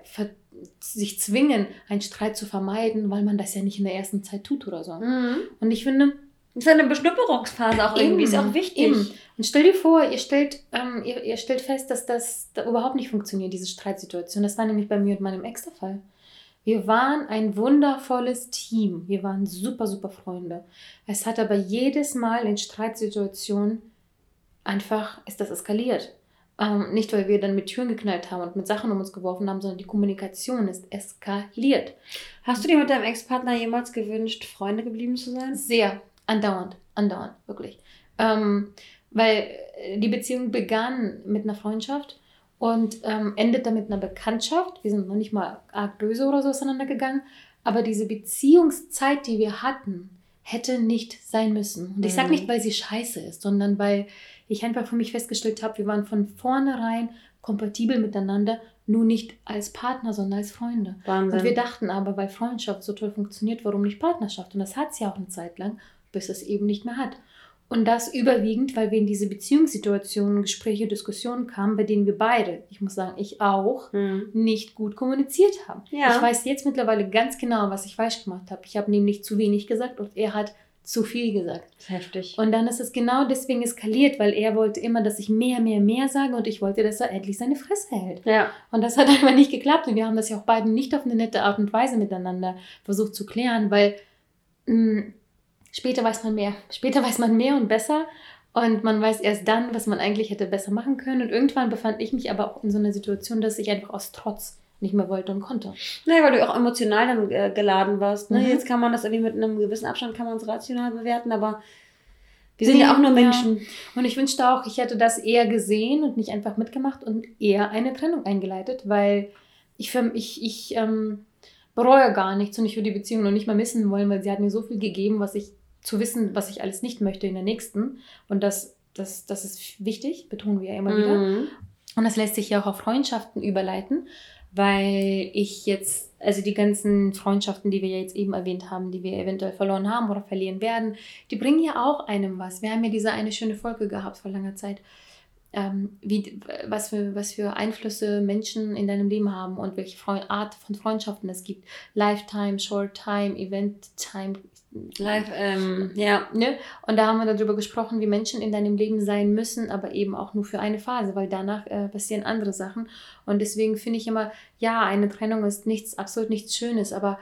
[SPEAKER 3] sich zwingen, einen Streit zu vermeiden, weil man das ja nicht in der ersten Zeit tut oder so. Mhm. Und ich finde,
[SPEAKER 4] das ist eine Beschnupperungsphase auch irgendwie, ist auch wichtig. Eben.
[SPEAKER 3] Und stell dir vor, ihr stellt, ähm, ihr, ihr stellt fest, dass das da überhaupt nicht funktioniert, diese Streitsituation. Das war nämlich bei mir und meinem Ex der Fall. Wir waren ein wundervolles Team. Wir waren super, super Freunde. Es hat aber jedes Mal in Streitsituationen einfach, ist das eskaliert. Ähm, nicht, weil wir dann mit Türen geknallt haben und mit Sachen um uns geworfen haben, sondern die Kommunikation ist eskaliert.
[SPEAKER 4] Hast du dir mit deinem Ex-Partner jemals gewünscht, Freunde geblieben zu sein?
[SPEAKER 3] Sehr. Andauernd, andauernd, wirklich. Ähm, weil äh, die Beziehung begann mit einer Freundschaft und ähm, endete mit einer Bekanntschaft. Wir sind noch nicht mal arg böse oder so auseinandergegangen. Aber diese Beziehungszeit, die wir hatten, hätte nicht sein müssen. Und ich sage nicht, weil sie scheiße ist, sondern weil ich einfach für mich festgestellt habe, wir waren von vornherein kompatibel miteinander, nur nicht als Partner, sondern als Freunde. Wahnsinn. Und wir dachten aber, weil Freundschaft so toll funktioniert, warum nicht Partnerschaft? Und das hat es ja auch eine Zeit lang bis es eben nicht mehr hat. Und das überwiegend, weil wir in diese Beziehungssituationen, Gespräche, Diskussionen kamen, bei denen wir beide, ich muss sagen, ich auch, hm. nicht gut kommuniziert haben. Ja. Ich weiß jetzt mittlerweile ganz genau, was ich falsch gemacht habe. Ich habe nämlich zu wenig gesagt und er hat zu viel gesagt.
[SPEAKER 4] Heftig.
[SPEAKER 3] Und dann ist es genau deswegen eskaliert, weil er wollte immer, dass ich mehr, mehr, mehr sage und ich wollte, dass er endlich seine Fresse hält. Ja. Und das hat <laughs> einfach nicht geklappt und wir haben das ja auch beiden nicht auf eine nette Art und Weise miteinander versucht zu klären, weil mh, mm, Später weiß man mehr. Später <laughs> weiß man mehr und besser. Und man weiß erst dann, was man eigentlich hätte besser machen können. Und irgendwann befand ich mich aber auch in so einer Situation, dass ich einfach aus Trotz nicht mehr wollte und konnte.
[SPEAKER 4] Naja, weil du auch emotional dann äh, geladen warst. Ne? Mhm. Jetzt kann man das irgendwie mit einem gewissen Abstand, kann man es rational bewerten, aber wir sind ja auch nur Menschen. Ja.
[SPEAKER 3] Und ich wünschte auch, ich hätte das eher gesehen und nicht einfach mitgemacht und eher eine Trennung eingeleitet, weil ich, für, ich, ich ähm, bereue gar nichts und ich würde die Beziehung noch nicht mal missen wollen, weil sie hat mir so viel gegeben, was ich zu wissen, was ich alles nicht möchte in der nächsten. Und das, das, das ist wichtig, betonen wir ja immer mhm. wieder. Und das lässt sich ja auch auf Freundschaften überleiten, weil ich jetzt, also die ganzen Freundschaften, die wir ja jetzt eben erwähnt haben, die wir eventuell verloren haben oder verlieren werden, die bringen ja auch einem was. Wir haben ja diese eine schöne Folge gehabt vor langer Zeit. Ähm, wie, was, für, was für Einflüsse Menschen in deinem Leben haben und welche Art von Freundschaften es gibt. Lifetime, Short Time, Event Time,
[SPEAKER 4] Live, ähm, ja.
[SPEAKER 3] Ne? Und da haben wir darüber gesprochen, wie Menschen in deinem Leben sein müssen, aber eben auch nur für eine Phase, weil danach äh, passieren andere Sachen. Und deswegen finde ich immer, ja, eine Trennung ist nichts, absolut nichts Schönes, aber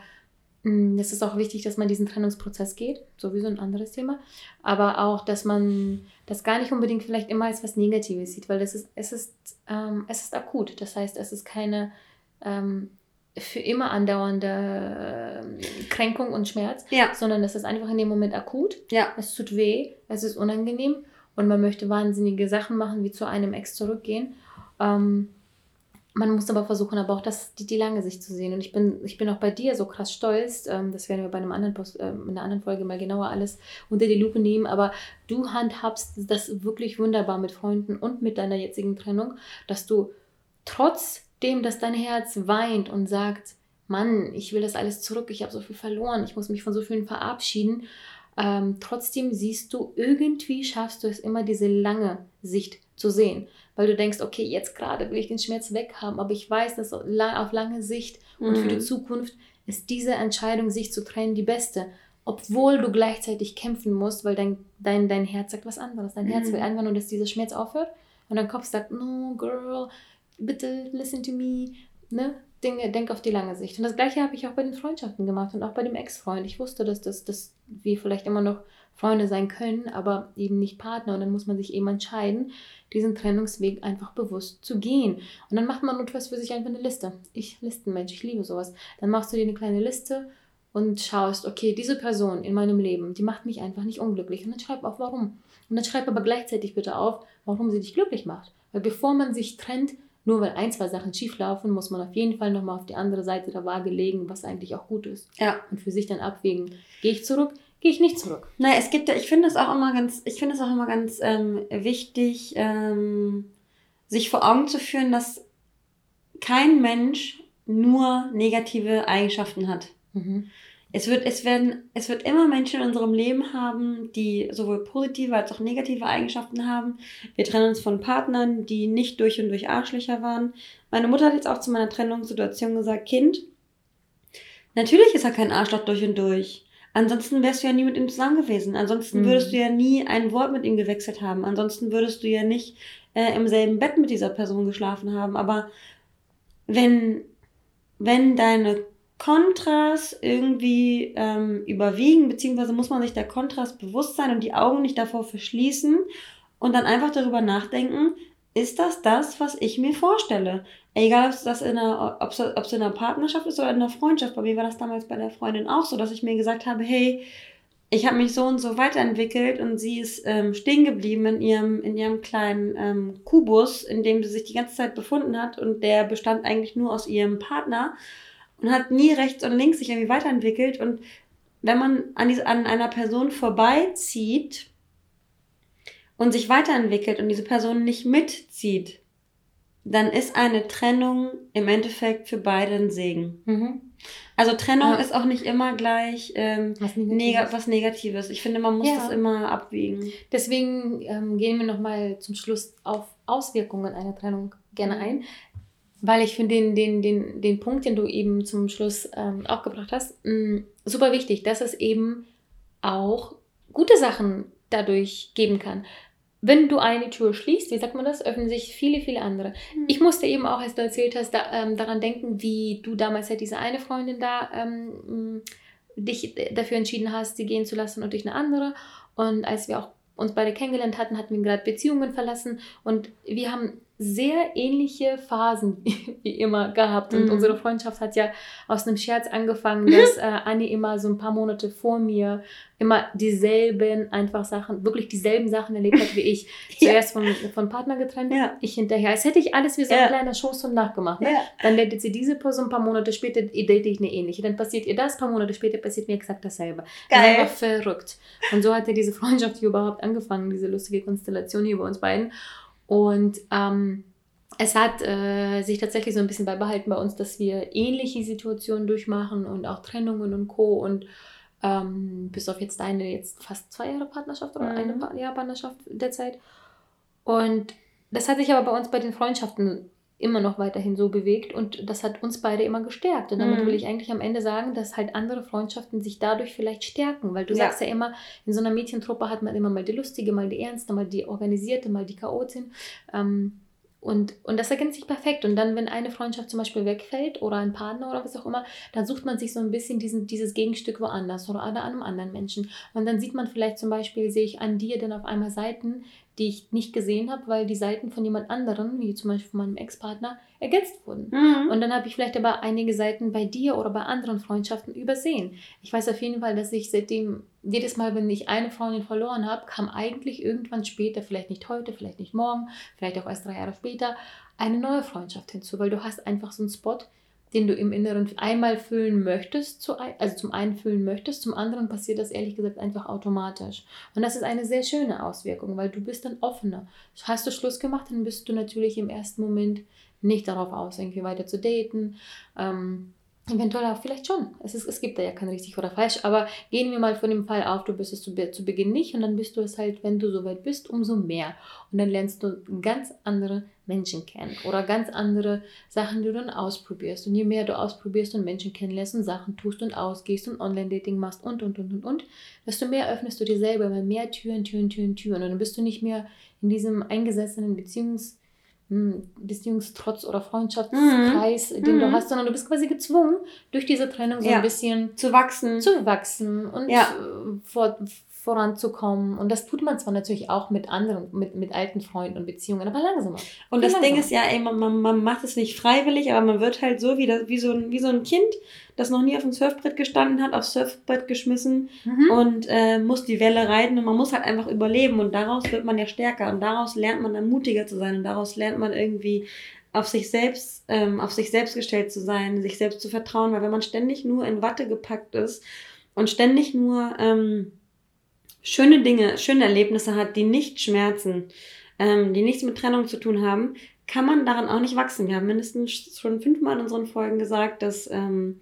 [SPEAKER 3] mm, es ist auch wichtig, dass man diesen Trennungsprozess geht, sowieso ein anderes Thema, aber auch, dass man das gar nicht unbedingt vielleicht immer als was Negatives sieht, weil das ist, es ist, ähm, es ist akut. Das heißt, es ist keine ähm, für immer andauernde äh, Kränkung und Schmerz, ja. sondern es ist einfach in dem Moment akut. Ja. Es tut weh, es ist unangenehm und man möchte wahnsinnige Sachen machen, wie zu einem Ex zurückgehen. Ähm, man muss aber versuchen, aber auch das, die, die lange Sicht zu sehen. Und ich bin, ich bin auch bei dir so krass stolz. Ähm, das werden wir bei einem anderen Post, äh, in einer anderen Folge mal genauer alles unter die Lupe nehmen. Aber du handhabst das wirklich wunderbar mit Freunden und mit deiner jetzigen Trennung, dass du trotz dem, dass dein Herz weint und sagt, Mann, ich will das alles zurück, ich habe so viel verloren, ich muss mich von so vielen verabschieden. Ähm, trotzdem siehst du, irgendwie schaffst du es immer, diese lange Sicht zu sehen. Weil du denkst, okay, jetzt gerade will ich den Schmerz weghaben, aber ich weiß, dass auf lange Sicht und mhm. für die mhm. Zukunft ist diese Entscheidung, sich zu trennen, die beste. Obwohl du gleichzeitig kämpfen musst, weil dein, dein, dein Herz sagt was anderes. Dein mhm. Herz will einfach nur, dass dieser Schmerz aufhört. Und dein Kopf sagt, no, girl, bitte listen to me, ne? Dinge, denk auf die lange Sicht. Und das gleiche habe ich auch bei den Freundschaften gemacht und auch bei dem Ex-Freund. Ich wusste, dass, das, dass wir vielleicht immer noch Freunde sein können, aber eben nicht Partner. Und dann muss man sich eben entscheiden, diesen Trennungsweg einfach bewusst zu gehen. Und dann macht man notfalls für sich einfach eine Liste. Ich Listenmensch, ich liebe sowas. Dann machst du dir eine kleine Liste und schaust, okay, diese Person in meinem Leben, die macht mich einfach nicht unglücklich. Und dann schreib auf, warum. Und dann schreib aber gleichzeitig bitte auf, warum sie dich glücklich macht. Weil bevor man sich trennt, nur weil ein, zwei Sachen schief laufen, muss man auf jeden Fall nochmal auf die andere Seite der Waage legen, was eigentlich auch gut ist. Ja. Und für sich dann abwägen, gehe ich zurück, gehe ich nicht zurück.
[SPEAKER 4] Naja, es gibt, ich finde es auch immer ganz, ich finde es auch immer ganz ähm, wichtig, ähm, sich vor Augen zu führen, dass kein Mensch nur negative Eigenschaften hat. Mhm. Es wird, es werden, es wird immer Menschen in unserem Leben haben, die sowohl positive als auch negative Eigenschaften haben. Wir trennen uns von Partnern, die nicht durch und durch Arschlöcher waren. Meine Mutter hat jetzt auch zu meiner Trennungssituation gesagt, Kind, natürlich ist er kein Arschloch durch und durch. Ansonsten wärst du ja nie mit ihm zusammen gewesen. Ansonsten mhm. würdest du ja nie ein Wort mit ihm gewechselt haben. Ansonsten würdest du ja nicht äh, im selben Bett mit dieser Person geschlafen haben. Aber wenn, wenn deine Kontras irgendwie ähm, überwiegen, beziehungsweise muss man sich der Kontras bewusst sein und die Augen nicht davor verschließen und dann einfach darüber nachdenken, ist das das, was ich mir vorstelle? Egal, ob es in einer, in einer Partnerschaft ist oder in einer Freundschaft. Bei mir war das damals bei der Freundin auch so, dass ich mir gesagt habe, hey, ich habe mich so und so weiterentwickelt und sie ist ähm, stehen geblieben in ihrem, in ihrem kleinen ähm, Kubus, in dem sie sich die ganze Zeit befunden hat und der bestand eigentlich nur aus ihrem Partner und hat nie rechts und links sich irgendwie weiterentwickelt. Und wenn man an, diese, an einer Person vorbeizieht und sich weiterentwickelt und diese Person nicht mitzieht, dann ist eine Trennung im Endeffekt für beide ein Segen. Mhm. Also Trennung ja. ist auch nicht immer gleich ähm, was, Negatives. Neg was, Negatives. Ich finde, man muss ja. das immer abwiegen.
[SPEAKER 3] Deswegen ähm, gehen wir nochmal zum Schluss auf Auswirkungen einer Trennung gerne mhm. ein. Weil ich finde den, den, den, den Punkt, den du eben zum Schluss ähm, auch gebracht hast, mh, mm, super wichtig, dass es eben auch gute Sachen dadurch geben kann wenn du eine Tür schließt, wie sagt man das, öffnen sich viele, viele andere. Mhm. Ich musste eben auch, als du erzählt hast, da, ähm, daran denken, wie du damals halt diese eine Freundin da ähm, dich dafür entschieden hast, sie gehen zu lassen und dich eine andere. Und als wir auch uns beide kennengelernt hatten, hatten wir gerade Beziehungen verlassen und wir haben sehr ähnliche Phasen <laughs> wie immer gehabt. Und mhm. unsere Freundschaft hat ja aus einem Scherz angefangen, dass <laughs> äh, Anni immer so ein paar Monate vor mir immer dieselben einfach Sachen, wirklich dieselben Sachen erlebt hat wie ich. <laughs> Zuerst ja. von, von Partner getrennt, ja. ich hinterher. Als hätte ich alles wie so ein ja. kleiner Schoßhund nachgemacht. Ne? Dann datet sie diese Person, ein paar Monate später date ich eine ähnliche. Dann passiert ihr das, ein paar Monate später passiert mir exakt dasselbe. Geil. Das war verrückt. Und so hatte diese Freundschaft hier überhaupt angefangen, diese lustige Konstellation hier bei uns beiden. Und ähm, es hat äh, sich tatsächlich so ein bisschen beibehalten bei uns, dass wir ähnliche Situationen durchmachen und auch Trennungen und Co. Und ähm, bis auf jetzt deine jetzt fast zwei Jahre Partnerschaft oder mhm. eine Jahr Partnerschaft derzeit. Und das hat sich aber bei uns bei den Freundschaften immer noch weiterhin so bewegt und das hat uns beide immer gestärkt. Und damit mhm. will ich eigentlich am Ende sagen, dass halt andere Freundschaften sich dadurch vielleicht stärken, weil du ja. sagst ja immer, in so einer Mädchentruppe hat man immer mal die lustige, mal die ernste, mal die organisierte, mal die Chaotin. Ähm, und, und das ergänzt sich perfekt. Und dann, wenn eine Freundschaft zum Beispiel wegfällt oder ein Partner oder was auch immer, dann sucht man sich so ein bisschen diesen, dieses Gegenstück woanders oder an einem anderen Menschen. Und dann sieht man vielleicht zum Beispiel, sehe ich an dir dann auf einmal Seiten, die ich nicht gesehen habe, weil die Seiten von jemand anderem, wie zum Beispiel von meinem Ex-Partner, ergänzt wurden. Mhm. Und dann habe ich vielleicht aber einige Seiten bei dir oder bei anderen Freundschaften übersehen. Ich weiß auf jeden Fall, dass ich seitdem, jedes Mal, wenn ich eine Freundin verloren habe, kam eigentlich irgendwann später, vielleicht nicht heute, vielleicht nicht morgen, vielleicht auch erst drei Jahre später, eine neue Freundschaft hinzu, weil du hast einfach so einen Spot, den du im Inneren einmal füllen möchtest, also zum einen füllen möchtest, zum anderen passiert das ehrlich gesagt einfach automatisch. Und das ist eine sehr schöne Auswirkung, weil du bist dann offener. Hast du Schluss gemacht, dann bist du natürlich im ersten Moment nicht darauf aus, irgendwie weiter zu daten. Ähm, Eventuell auch vielleicht schon. Es, ist, es gibt da ja kein richtig oder falsch, aber gehen wir mal von dem Fall auf, du bist es zu, zu Beginn nicht und dann bist du es halt, wenn du soweit bist, umso mehr. Und dann lernst du ganz andere Menschen kennen oder ganz andere Sachen, die du dann ausprobierst. Und je mehr du ausprobierst und Menschen kennenlässt und Sachen tust und ausgehst und Online-Dating machst und, und, und, und, und, desto mehr öffnest du dir selber immer mehr Türen, Türen, Türen, Türen. Und dann bist du nicht mehr in diesem eingesessenen Beziehungs- Beziehungstrotz oder Freundschaftskreis, mhm. den mhm. du hast, sondern du bist quasi gezwungen, durch diese Trennung so ja. ein bisschen
[SPEAKER 4] zu wachsen.
[SPEAKER 3] Zu wachsen und ja. vor, voranzukommen. Und das tut man zwar natürlich auch mit anderen, mit, mit alten Freunden und Beziehungen, aber langsamer.
[SPEAKER 4] Und das langsamer. Ding ist ja, ey, man, man, man macht es nicht freiwillig, aber man wird halt so wie, das, wie, so ein, wie so ein Kind, das noch nie auf dem Surfbrett gestanden hat, aufs Surfbrett geschmissen mhm. und äh, muss die Welle reiten und man muss halt einfach überleben und daraus wird man ja stärker und daraus lernt man dann mutiger zu sein und daraus lernt man irgendwie auf sich selbst, ähm, auf sich selbst gestellt zu sein, sich selbst zu vertrauen, weil wenn man ständig nur in Watte gepackt ist und ständig nur ähm, schöne Dinge, schöne Erlebnisse hat, die nicht schmerzen, ähm, die nichts mit Trennung zu tun haben, kann man daran auch nicht wachsen. Wir haben mindestens schon fünfmal in unseren Folgen gesagt, dass ähm,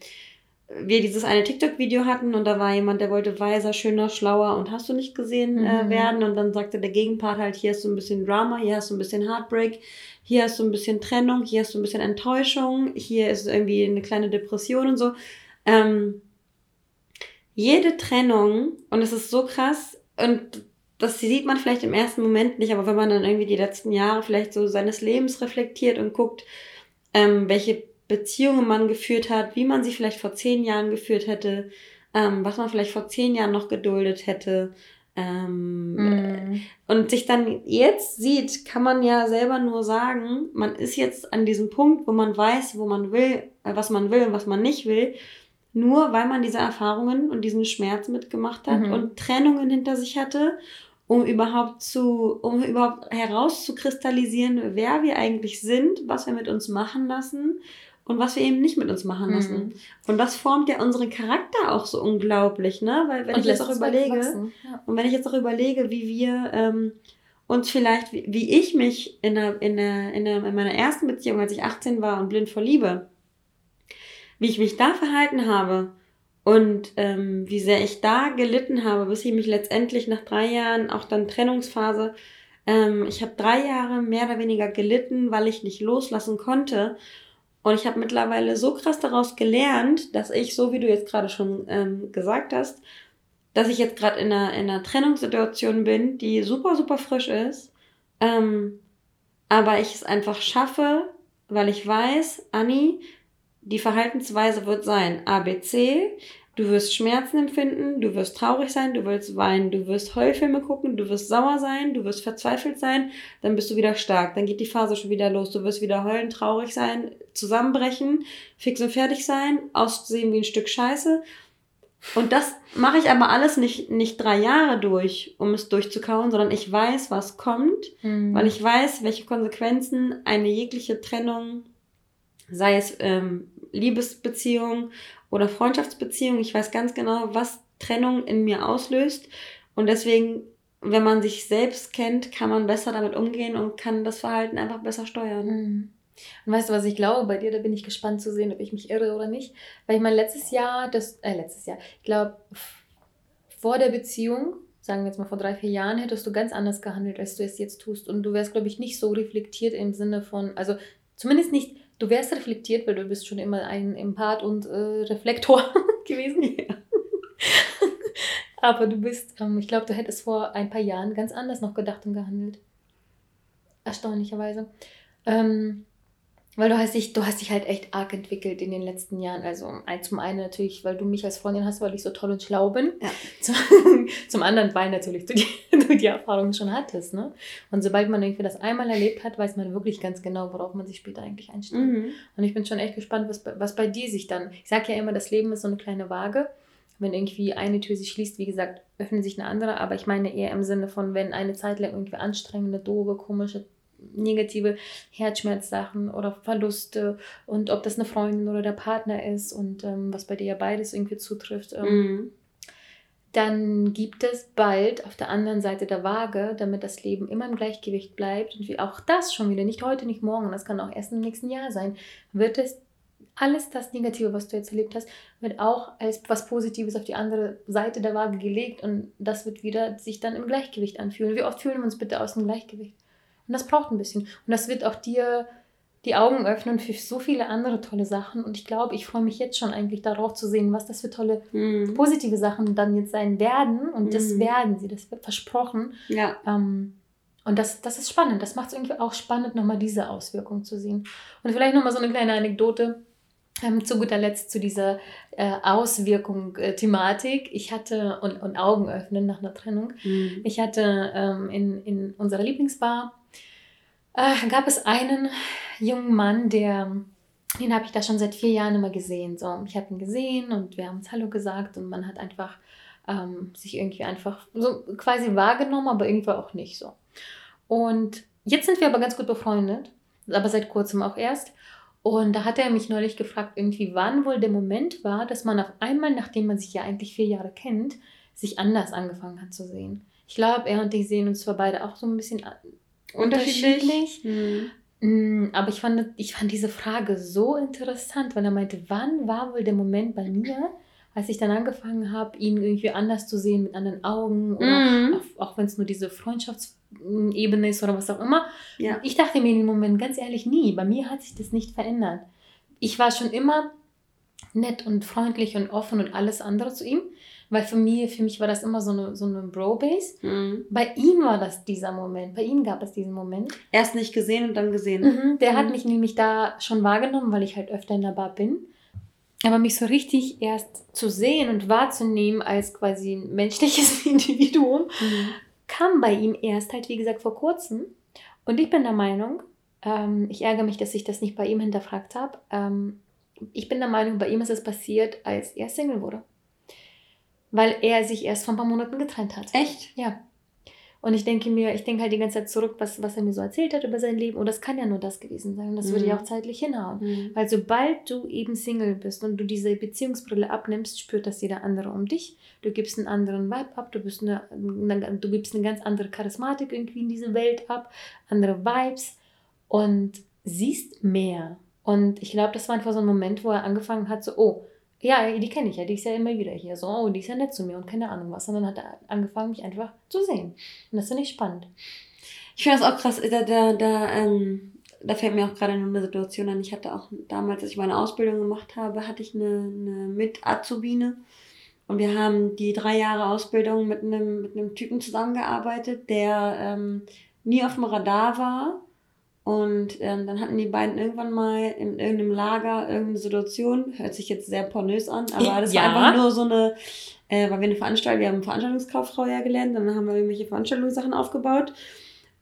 [SPEAKER 4] wir dieses eine TikTok-Video hatten und da war jemand, der wollte weiser, schöner, schlauer und hast du nicht gesehen äh,
[SPEAKER 3] Mhm.
[SPEAKER 4] werden und dann sagte der Gegenpart halt, hier hast du ein bisschen Drama, hier hast du ein bisschen Heartbreak, hier hast du ein bisschen Trennung, hier hast du ein bisschen Enttäuschung, hier ist irgendwie eine kleine Depression und so. Ähm, jede Trennung, und es ist so krass, und das sieht man vielleicht im ersten Moment nicht, aber wenn man dann irgendwie die letzten Jahre vielleicht so seines Lebens reflektiert und guckt, ähm, welche Beziehungen man geführt hat, wie man sie vielleicht vor zehn Jahren geführt hätte, ähm, was man vielleicht vor zehn Jahren noch geduldet hätte, ähm,
[SPEAKER 3] Mhm.
[SPEAKER 4] und sich dann jetzt sieht, kann man ja selber nur sagen, man ist jetzt an diesem Punkt, wo man weiß, wo man will, äh, was man will und was man nicht will, nur weil man diese Erfahrungen und diesen Schmerz mitgemacht hat
[SPEAKER 3] Mhm.
[SPEAKER 4] und Trennungen hinter sich hatte, um überhaupt zu, um überhaupt herauszukristallisieren, wer wir eigentlich sind, was wir mit uns machen lassen und was wir eben nicht mit uns machen lassen.
[SPEAKER 3] Mhm.
[SPEAKER 4] Und das formt ja unseren Charakter auch so unglaublich, ne? Weil wenn
[SPEAKER 3] Und
[SPEAKER 4] ich jetzt auch überlege.
[SPEAKER 3] Ja.
[SPEAKER 4] und wenn ich jetzt auch überlege, wie wir ähm, uns vielleicht, wie, wie ich mich in, der, in, der, in, der, in meiner ersten Beziehung, als ich 18 war und blind vor Liebe, wie ich mich da verhalten habe und ähm, wie sehr ich da gelitten habe, bis ich mich letztendlich nach drei Jahren, auch dann Trennungsphase, ähm, ich habe drei Jahre mehr oder weniger gelitten, weil ich nicht loslassen konnte. Und ich habe mittlerweile so krass daraus gelernt, dass ich, so wie du jetzt gerade schon ähm, gesagt hast, dass ich jetzt gerade in einer, in einer Trennungssituation bin, die super, super frisch ist. Ähm, aber ich es einfach schaffe, weil ich weiß, Anni, die Verhaltensweise wird sein ABC. Du wirst Schmerzen empfinden, du wirst traurig sein, du wirst weinen, du wirst Heulfilme gucken, du wirst sauer sein, du wirst verzweifelt sein, dann bist du wieder stark, dann geht die Phase schon wieder los, du wirst wieder heulen, traurig sein, zusammenbrechen, fix und fertig sein, aussehen wie ein Stück Scheiße. Und das mache ich aber alles nicht, nicht drei Jahre durch, um es durchzukauen, sondern ich weiß, was kommt,
[SPEAKER 3] Mhm.
[SPEAKER 4] weil ich weiß, welche Konsequenzen eine jegliche Trennung, sei es ähm, Liebesbeziehung oder Freundschaftsbeziehung, ich weiß ganz genau, was Trennung in mir auslöst. Und deswegen, wenn man sich selbst kennt, kann man besser damit umgehen und kann das Verhalten einfach besser steuern.
[SPEAKER 3] Mhm. Und weißt du, was ich glaube bei dir? Da bin ich gespannt zu sehen, ob ich mich irre oder nicht. Weil ich mein letztes Jahr, das, äh, letztes Jahr, ich glaube, vor der Beziehung, sagen wir jetzt mal vor drei, vier Jahren, hättest du ganz anders gehandelt, als du es jetzt tust. Und du wärst, glaube ich, nicht so reflektiert im Sinne von, also zumindest nicht, du wärst reflektiert, weil du bist schon immer ein Empath und äh, Reflektor <laughs> gewesen. <laughs> Aber du bist, ähm, ich glaube, du hättest vor ein paar Jahren ganz anders noch gedacht und gehandelt. Erstaunlicherweise. Ähm, weil du hast dich, du hast dich halt echt arg entwickelt in den letzten Jahren. Also zum einen natürlich, weil du mich als Freundin hast, weil ich so toll und schlau bin.
[SPEAKER 4] Ja. <laughs>
[SPEAKER 3] Zum, zum anderen, weil natürlich du die, <laughs> du die Erfahrung schon hattest. Ne? Und sobald man irgendwie das einmal erlebt hat, weiß man wirklich ganz genau, worauf man sich später eigentlich einstellt.
[SPEAKER 4] Mhm.
[SPEAKER 3] Und ich bin schon echt gespannt, was, bei- was bei dir sich dann. Ich sage ja immer, das Leben ist so eine kleine Waage. Wenn irgendwie eine Tür sich schließt, wie gesagt, öffnet sich eine andere. Aber ich meine eher im Sinne von, wenn eine Zeit lang irgendwie anstrengende, doofe, komische, negative Herzschmerzsachen oder Verluste und ob das eine Freundin oder der Partner ist und ähm, was bei dir ja beides irgendwie zutrifft, ähm,
[SPEAKER 4] Mhm.
[SPEAKER 3] dann gibt es bald auf der anderen Seite der Waage, damit das Leben immer im Gleichgewicht bleibt und wie auch das schon wieder, nicht heute, nicht morgen, das kann auch erst im nächsten Jahr sein, wird es alles das Negative, was du jetzt erlebt hast, wird auch als was Positives auf die andere Seite der Waage gelegt und das wird wieder sich dann im Gleichgewicht anfühlen. Wie oft fühlen wir uns bitte aus dem Gleichgewicht? Und das braucht ein bisschen. Und das wird auch dir die Augen öffnen für so viele andere tolle Sachen. Und ich glaube, ich freue mich jetzt schon eigentlich darauf zu sehen, was das für tolle
[SPEAKER 4] Mhm.
[SPEAKER 3] positive Sachen dann jetzt sein werden. Und das
[SPEAKER 4] Mhm.
[SPEAKER 3] werden sie, das wird versprochen.
[SPEAKER 4] Ja.
[SPEAKER 3] Ähm, und das, das ist spannend. Das macht es irgendwie auch spannend, nochmal diese Auswirkung zu sehen. Und vielleicht nochmal so eine kleine Anekdote ähm, zu guter Letzt zu dieser äh, Auswirkung-Thematik. ich hatte, und, und Augen öffnen nach einer Trennung.
[SPEAKER 4] Mhm.
[SPEAKER 3] Ich hatte ähm, in, in unserer Lieblingsbar, äh, gab es einen jungen Mann, der, den habe ich da schon seit vier Jahren immer gesehen. So, ich habe ihn gesehen und wir haben uns Hallo gesagt und man hat einfach ähm, sich irgendwie einfach so quasi wahrgenommen, aber irgendwie auch nicht so. Und jetzt sind wir aber ganz gut befreundet, aber seit kurzem auch erst. Und da hat er mich neulich gefragt, irgendwie, wann wohl der Moment war, dass man auf einmal, nachdem man sich ja eigentlich vier Jahre kennt, sich anders angefangen hat zu sehen. Ich glaube, er und ich sehen uns zwar beide auch so ein bisschen a- unterschiedlich.
[SPEAKER 4] Mhm.
[SPEAKER 3] Aber ich fand, ich fand diese Frage so interessant, weil er meinte, wann war wohl der Moment bei mir, als ich dann angefangen habe, ihn irgendwie anders zu sehen, mit anderen Augen, oder
[SPEAKER 4] Mhm.
[SPEAKER 3] auch, auch wenn es nur diese Freundschaftsebene ist oder was auch immer.
[SPEAKER 4] Ja.
[SPEAKER 3] Ich dachte mir in dem Moment ganz ehrlich nie, bei mir hat sich das nicht verändert. Ich war schon immer nett und freundlich und offen und alles andere zu ihm, weil für mich, für mich war das immer so eine, so eine Bro-Base.
[SPEAKER 4] Mhm.
[SPEAKER 3] Bei ihm war das dieser Moment, bei ihm gab es diesen Moment.
[SPEAKER 4] Erst nicht gesehen und dann gesehen.
[SPEAKER 3] Mhm, der hat
[SPEAKER 4] Mhm.
[SPEAKER 3] mich nämlich da schon wahrgenommen, weil ich halt öfter in der Bar bin. Aber mich so richtig erst zu sehen und wahrzunehmen als quasi ein menschliches <laughs> Individuum,
[SPEAKER 4] Mhm.
[SPEAKER 3] kam bei ihm erst halt, wie gesagt, vor kurzem. Und ich bin der Meinung, ähm, ich ärgere mich, dass ich das nicht bei ihm hinterfragt habe. Ähm, ich bin der Meinung, bei ihm ist es passiert, als er Single wurde. Weil er sich erst vor ein paar Monaten getrennt hat.
[SPEAKER 4] Echt?
[SPEAKER 3] Ja. Und ich denke mir, ich denke halt die ganze Zeit zurück, was, was er mir so erzählt hat über sein Leben. Und das kann ja nur das gewesen sein. Und das würde
[SPEAKER 4] Mhm.
[SPEAKER 3] ja auch zeitlich hinhauen.
[SPEAKER 4] Mhm.
[SPEAKER 3] Weil sobald du eben Single bist und du diese Beziehungsbrille abnimmst, spürt das jeder andere um dich. Du gibst einen anderen Vibe ab, du, bist eine, eine, du gibst eine ganz andere Charismatik irgendwie in diese Welt ab, andere Vibes und siehst mehr. Und ich glaube, das war einfach so ein Moment, wo er angefangen hat, so, oh, ja, die kenne ich ja, die ist ja immer wieder hier, so, oh, die ist ja nett zu mir und keine Ahnung was. Und dann hat er angefangen, mich einfach zu sehen. Und das finde ich spannend.
[SPEAKER 4] Ich finde das auch krass. Da, da, da, ähm, da fällt mir auch gerade eine Situation an. Ich hatte auch damals, als ich meine Ausbildung gemacht habe, hatte ich eine, eine Mit-Azubine. Und wir haben die drei Jahre Ausbildung mit einem, mit einem Typen zusammengearbeitet, der ähm, nie auf dem Radar war. Und ähm, dann hatten die beiden irgendwann mal in irgendeinem Lager irgendeine Situation, hört sich jetzt sehr pornös an, aber <laughs> das
[SPEAKER 3] Ja.
[SPEAKER 4] war einfach nur so eine, äh, weil wir eine Veranstaltung, wir haben Veranstaltungskauffrau ja gelernt, dann haben wir irgendwelche Veranstaltungssachen aufgebaut.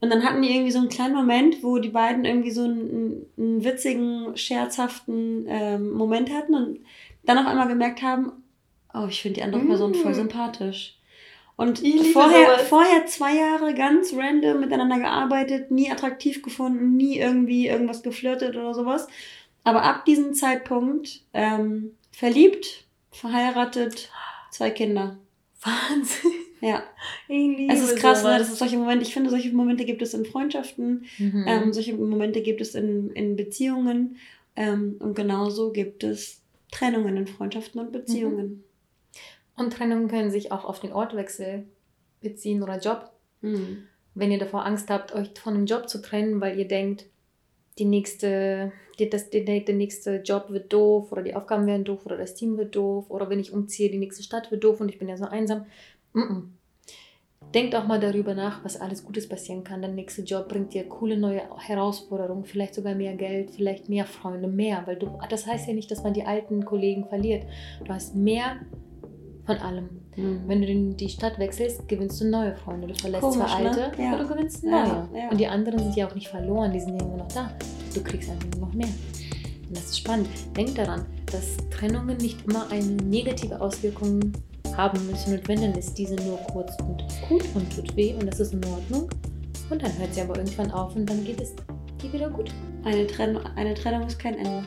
[SPEAKER 4] Und dann hatten die irgendwie so einen kleinen Moment, wo die beiden irgendwie so einen, einen witzigen, scherzhaften ähm, Moment hatten und dann auf einmal gemerkt haben, oh, ich finde die andere Person voll
[SPEAKER 3] Mm.
[SPEAKER 4] sympathisch. Und vorher,
[SPEAKER 3] sowas.
[SPEAKER 4] vorher zwei Jahre ganz random miteinander gearbeitet, nie attraktiv gefunden, nie irgendwie irgendwas geflirtet oder sowas. Aber ab diesem Zeitpunkt ähm, verliebt, verheiratet, zwei Kinder.
[SPEAKER 3] Wahnsinn.
[SPEAKER 4] Ja, es ist krass, ne? Das ist solche Momente. Ich finde, solche Momente gibt es in Freundschaften,
[SPEAKER 3] Mhm.
[SPEAKER 4] ähm, solche Momente gibt es in, in Beziehungen ähm, und genauso gibt es Trennungen in Freundschaften und Beziehungen.
[SPEAKER 3] Und Trennungen können sich auch auf den Ortwechsel beziehen oder Job.
[SPEAKER 4] Mhm.
[SPEAKER 3] Wenn ihr davor Angst habt, euch von einem Job zu trennen, weil ihr denkt, die nächste, die, das, der, der nächste Job wird doof oder die Aufgaben werden doof oder das Team wird doof oder wenn ich umziehe, die nächste Stadt wird doof und ich bin ja so einsam. Mm -mm. Denkt auch mal darüber nach, was alles Gutes passieren kann. Der nächste Job bringt dir coole neue Herausforderungen, vielleicht sogar mehr Geld, vielleicht mehr Freunde, mehr. Weil du, das heißt ja nicht, dass man die alten Kollegen verliert. Du hast mehr von allem.
[SPEAKER 4] Mhm.
[SPEAKER 3] Wenn du die Stadt wechselst, gewinnst du neue Freunde. Du verlässt
[SPEAKER 4] Komisch,
[SPEAKER 3] zwar
[SPEAKER 4] ne?
[SPEAKER 3] alte,
[SPEAKER 4] Ja.
[SPEAKER 3] aber du gewinnst neue.
[SPEAKER 4] Ja, ja.
[SPEAKER 3] Und die anderen sind ja auch nicht verloren, die sind ja immer noch da. Du kriegst einfach nur noch mehr. Und das ist spannend. Denk daran, dass Trennungen nicht immer eine negative Auswirkung haben müssen. Und wenn, dann ist diese nur kurz und gut und tut weh und das ist in Ordnung. Und dann hört sie aber irgendwann auf und dann geht es dir wieder gut.
[SPEAKER 4] Eine, Trenn eine Trennung ist kein Ende.